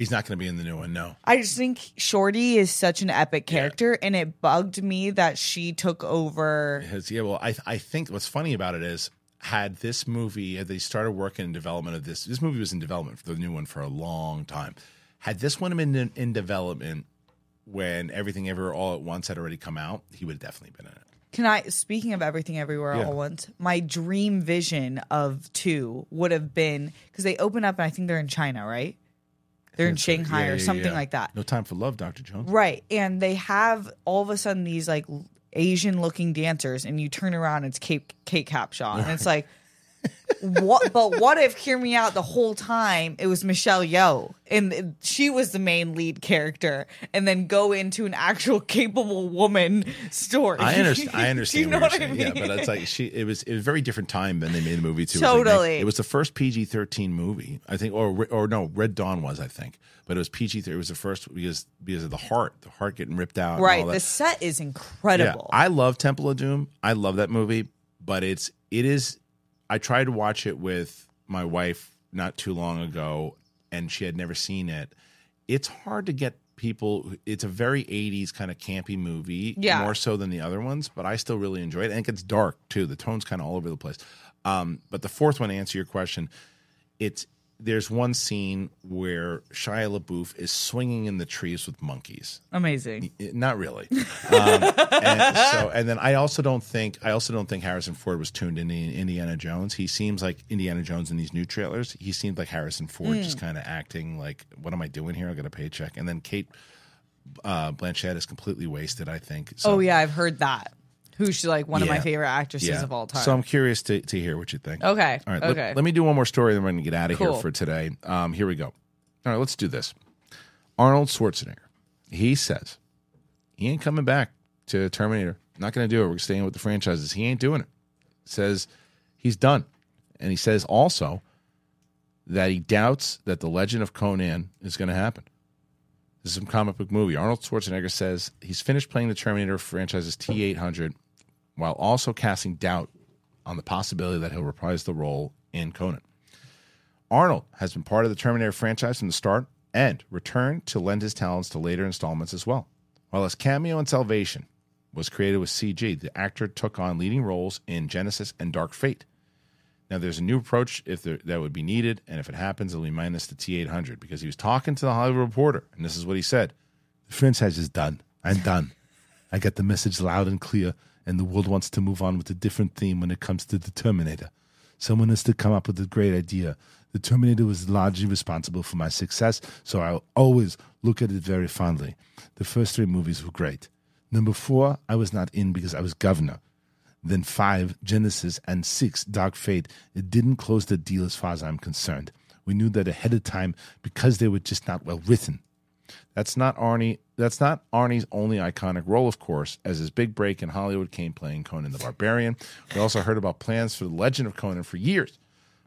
He's not going to be in the new one. No. I just think Shorty is such an epic character and it bugged me that she took over. Has, yeah, well, I I think what's funny about it is had this movie had they started working in development of this this movie was in development for the new one for a long time. Had this one been in, in development when everything Everywhere all at once had already come out, he would have definitely been in it. Can I speaking of everything everywhere Yeah. all at once, my dream vision of 2 would have been cuz they open up and I think they're in China, right? They're in That's right. Shanghai Yeah, or yeah, something yeah. like that. No time for love, Dr. Jones. Right. And they have all of a sudden these like Asian looking dancers and you turn around it's Kate Kate Capshaw. And it's like what but what if hear me out the whole time it was Michelle Yeoh and she was the main lead character and then go into an actual capable woman story. I understand. I understand. You know what, what, I mean? Yeah, but it's like she. It was. It was a very different time when they made the movie too. It was like Totally. it was the first PG thirteen movie, I think, or or no, Red Dawn was, I think, but it was PG. It was the first because because of the heart, the heart getting ripped out. and right. all that. The set is Yeah, incredible. I love Temple of Doom. I love that movie, but it's it is. I tried to watch it with my wife not too long ago, and she had never seen it. It's hard to get people. It's a very '80s kind of campy movie, Yeah. more so than the other ones. But I still really enjoy it, and it gets dark too. The tone's kind of all over the place. Um, but the fourth one, to answer your question, it's there's one scene where Shia LaBeouf is swinging in the trees with monkeys. Amazing. Not really. Um, and so, and then I also don't think I also don't think Harrison Ford was tuned into Indiana Jones. He seems like Indiana Jones in these new trailers. He seemed like Harrison Ford, just Hmm. kind of acting like, "What am I doing here? I got a paycheck." And then Kate uh, Blanchett is completely wasted. I think. So, oh yeah, I've heard that. Who's like one of my favorite actresses yeah. of all time. So I'm curious to, to hear what you think. Okay, All right. okay. Let, let me do one more story, then we're going to get out of here for today. Um, here we go. All right, let's do this. Arnold Schwarzenegger. He says he ain't coming back to Terminator. Not going to do it. We're staying with the franchises. He ain't doing it. Says he's done, and he says also that he doubts that the Legend of Conan is going to happen. This is some comic book movie. Arnold Schwarzenegger says he's finished playing the Terminator franchise's T eight hundred, while also casting doubt on the possibility that he'll reprise the role in Conan. Arnold has been part of the Terminator franchise from the start and returned to lend his talents to later installments as well. While his cameo in Salvation was created with CG, the actor took on leading roles in Genisys and Dark Fate. Now, there's a new approach if there, that would be needed, and if it happens, it'll be minus the T800 because he was talking to the Hollywood Reporter, and this is what he said The franchise is done. I'm done. I got the message loud and clear, and the world wants to move on with a different theme when it comes to the Terminator. Someone has to come up with a great idea. The Terminator was largely responsible for my success, so I'll always look at it very fondly. The first three movies were great. Number four, I was not in because I was governor. Then five, Genisys, and six, Dark Fate. It didn't close the deal as far as I'm concerned. We knew that ahead of time because they were just not well written. That's not Arnie. That's not Arnie's only iconic role, of course, as his big break in Hollywood came playing Conan the Barbarian. We also heard about plans for the Legend of Conan for years,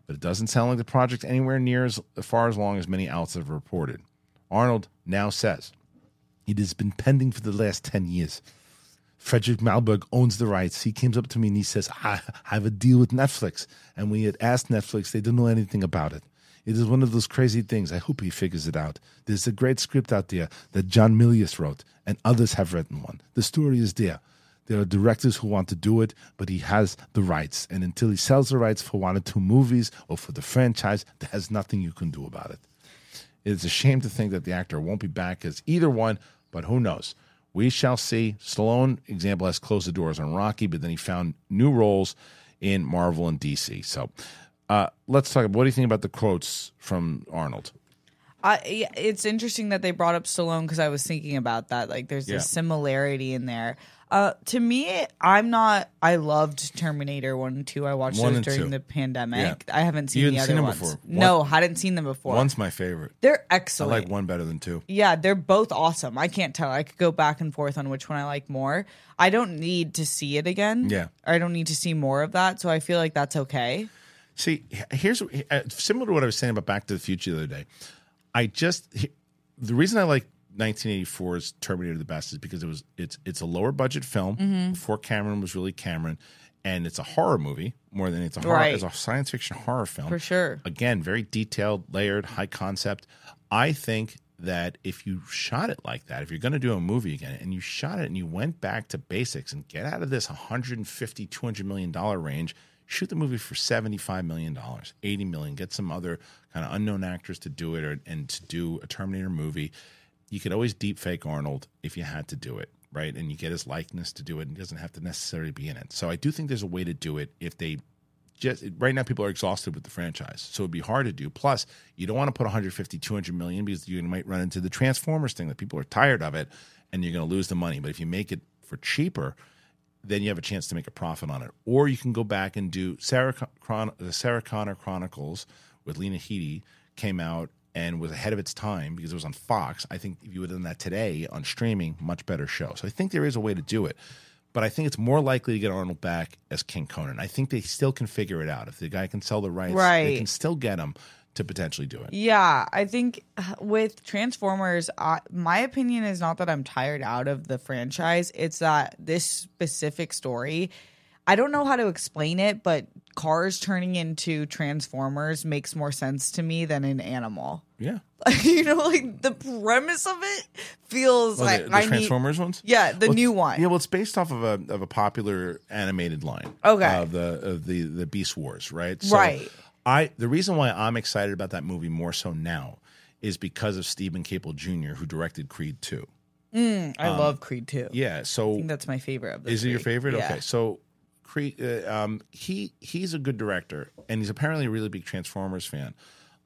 but it doesn't sound like the project anywhere near as far as long as many outlets have reported. Arnold now says it has been pending for the last ten years. Fredrik Malmberg owns the rights. He came up to me and he says, I, I have a deal with Netflix. And we had asked Netflix, they didn't know anything about it. It is one of those crazy things. I hope he figures it out. There's a great script out there that John Milius wrote, and others have written one. The story is there. There are directors who want to do it, but he has the rights. And until he sells the rights for one or two movies or for the franchise, there's nothing you can do about it. It's a shame to think that the actor won't be back as either one, but who knows? We shall see. Stallone, example, has closed the doors on Rocky, but then he found new roles in Marvel and DC. So uh, let's talk. What do you think about the quotes from Arnold? I, it's interesting that they brought up Stallone because I was thinking about that. Like, there's Yeah. this similarity in there. Uh, to me, I'm not. I loved Terminator one and two. I watched One those during two. the pandemic. Yeah. I haven't seen You the other seen them ones. before. No, One- hadn't seen them before. One's my favorite. They're excellent. I like one better than two. Yeah, they're both awesome. I can't tell. I could go back and forth on which one I like more. I don't need to see it again. Yeah. I don't need to see more of that. So I feel like that's okay. See, here's uh, similar to what I was saying about Back to the Future the other day. I just the reason I like 1984's Terminator the best is because it was it's it's a lower budget film Mm-hmm. before Cameron was really Cameron, and it's a horror movie more than it's a horror. Right. It's a science fiction horror film For sure. Again, very detailed, layered, high concept. I think that if you shot it like that, if you're going to do a movie again and you shot it and you went back to basics and get out of this 150 200 million dollar range shoot the movie for $75 million, 80 million, get some other kind of unknown actors to do it or, and to do a terminator movie you could always deep fake arnold if you had to do it right and you get his likeness to do it and he doesn't have to necessarily be in it so i do think there's a way to do it if they just right now people are exhausted with the franchise, so it'd be hard to do. Plus, you don't want to put 150, 200 million because you might run into the Transformers thing that people are tired of it, and you're going to lose the money. But if you make it for cheaper, then you have a chance to make a profit on it. Or you can go back and do Sarah Chron- the Sarah Connor Chronicles with Lena Headey came out and was ahead of its time because it was on Fox. I think if you would have done that today on streaming, much better show. So I think there is a way to do it. But I think it's more likely to get Arnold back as King Conan. I think they still can figure it out. If the guy can sell the rights, right. they can still get him to potentially do it. Yeah, I think uh, with Transformers, uh, my opinion is not that I'm tired out of the franchise. It's that this specific story, I don't know how to explain it, but cars turning into Transformers makes more sense to me than an animal. Yeah. you know, like the premise of it feels like the, the I need. Transformers ones? Yeah, the Well, new one. Yeah, well, it's based off of a of a popular animated line. Okay. Of the of the the Beast Wars, right? Right. I the reason why I'm excited about that movie more so now is because of Stephen Caple Jr., who directed Creed Two. I love Creed um, Yeah. So I think that's my favorite of the is it your favorite? Yeah. Okay. So Creed, uh, um, he he's a good director, and he's apparently a really big Transformers fan.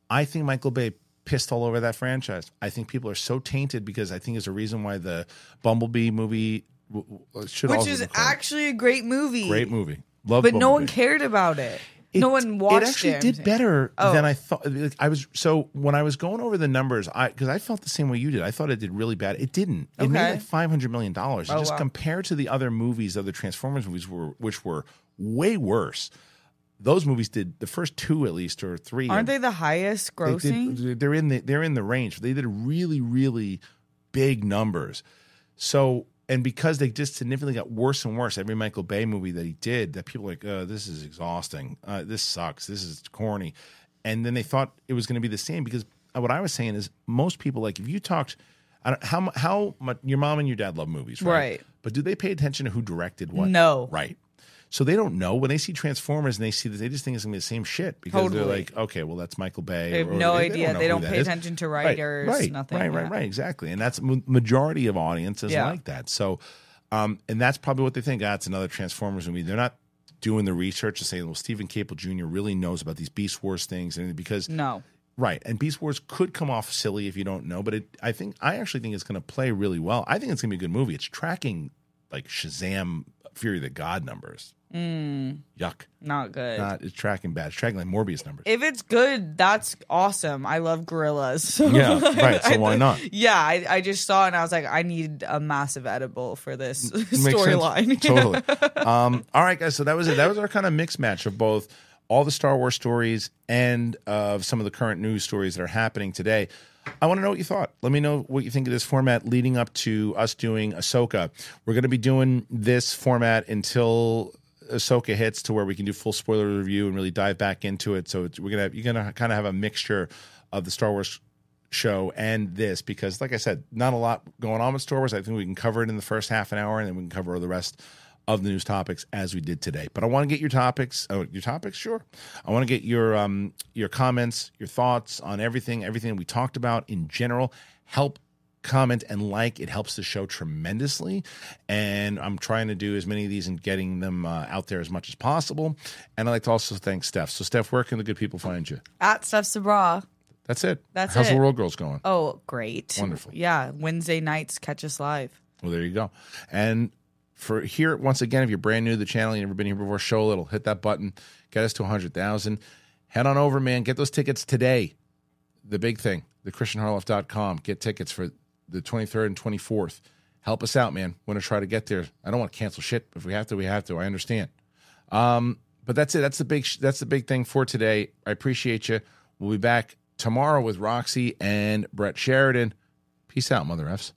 I think Michael Bay pissed all over that franchise. I think people are so tainted because I think there's a reason why the Bumblebee movie w- w- should Which is actually a great movie. great movie. Love, But no one cared about it. It- no one watched It actually did better Oh. than I thought. I was so when I was going over the numbers, I because I felt the same way you did. I thought it did really bad. It didn't. It made Okay. like five hundred million dollars. Oh, just wow. compared to the other movies, other Transformers movies were which were way worse. Those movies did the first two at least or three. Aren't they the highest They grossing? did, they're in the they're in the range. They did really really big numbers. So and because they just significantly got worse and worse every Michael Bay movie that he did, that people were like, uh, this is exhausting. Uh, this sucks. This is corny. And then they thought it was going to be the same because what I was saying is most people like if you talked. I don't, how how much your mom and your dad love movies, right? Right. But do they pay attention to who directed what? No. Right. So they don't know when they see Transformers and they see this, they just think it's gonna be the same shit because they're like, okay, well that's Michael Bay. They have no or idea. They don't that pay is. attention to writers, right, nothing, Right, right, yeah. right, exactly. And that's ma- majority of audiences Yeah. like that. So, um, and that's probably what they think. Ah, it's another Transformers movie. They're not doing the research to say, well, Stephen Caple Jr. really knows about these Beast Wars things, and because no. Right, and Beast Wars could come off silly if you don't know, but it. I think I actually think it's going to play really well. I think it's going to be a good movie. It's tracking like Shazam, Fury of the God numbers. Mm, Yuck, not good. not it's tracking bad. It's tracking like Morbius numbers. if it's good, that's awesome. I love gorillas. So yeah, right. So why not? yeah, I, I just saw and I was like, I need a massive edible for this storyline. totally. Um, all right, guys. So that was it. That was our kind of mixed match of both all the Star Wars stories and of some of the current news stories that are happening today. I want to know what you thought. Let me know what you think of this format leading up to us doing Ahsoka. We're going to be doing this format until Ahsoka hits to where we can do full spoiler review and really dive back into it. So we're gonna you're gonna kind of have a mixture of the Star Wars show and this because, like I said, not a lot going on with Star Wars. I think we can cover it in the first half an hour, and then we can cover all the rest of the news topics as we did today. But I want to get your topics. Oh, your topics, sure. I want to get your um your comments, your thoughts on everything, everything we talked about in general. Help comment and like it helps the show tremendously and i'm trying to do as many of these and getting them uh, out there as much as possible and i'd like to also thank steph so steph where can the good people find you At Steph Sabraw. that's it That's how's it. the world girls going Oh, great. Wonderful. Yeah. Wednesday nights, catch us live. Well, there you go. And for here, once again, if you're brand new to the channel, you've never been here before, show a little, hit that button, get us to 100,000. Head on over, man. Get those tickets today. The big thing, the kristianharloff.com. Get tickets for the 23rd and 24th. Help us out, man. Want to try to get there. I don't want to cancel shit. If we have to, we have to. I understand. Um, but that's it. That's the big. That's the big thing for today. I appreciate you. We'll be back tomorrow with Roxy and Brett Sheridan. Peace out, mother f's.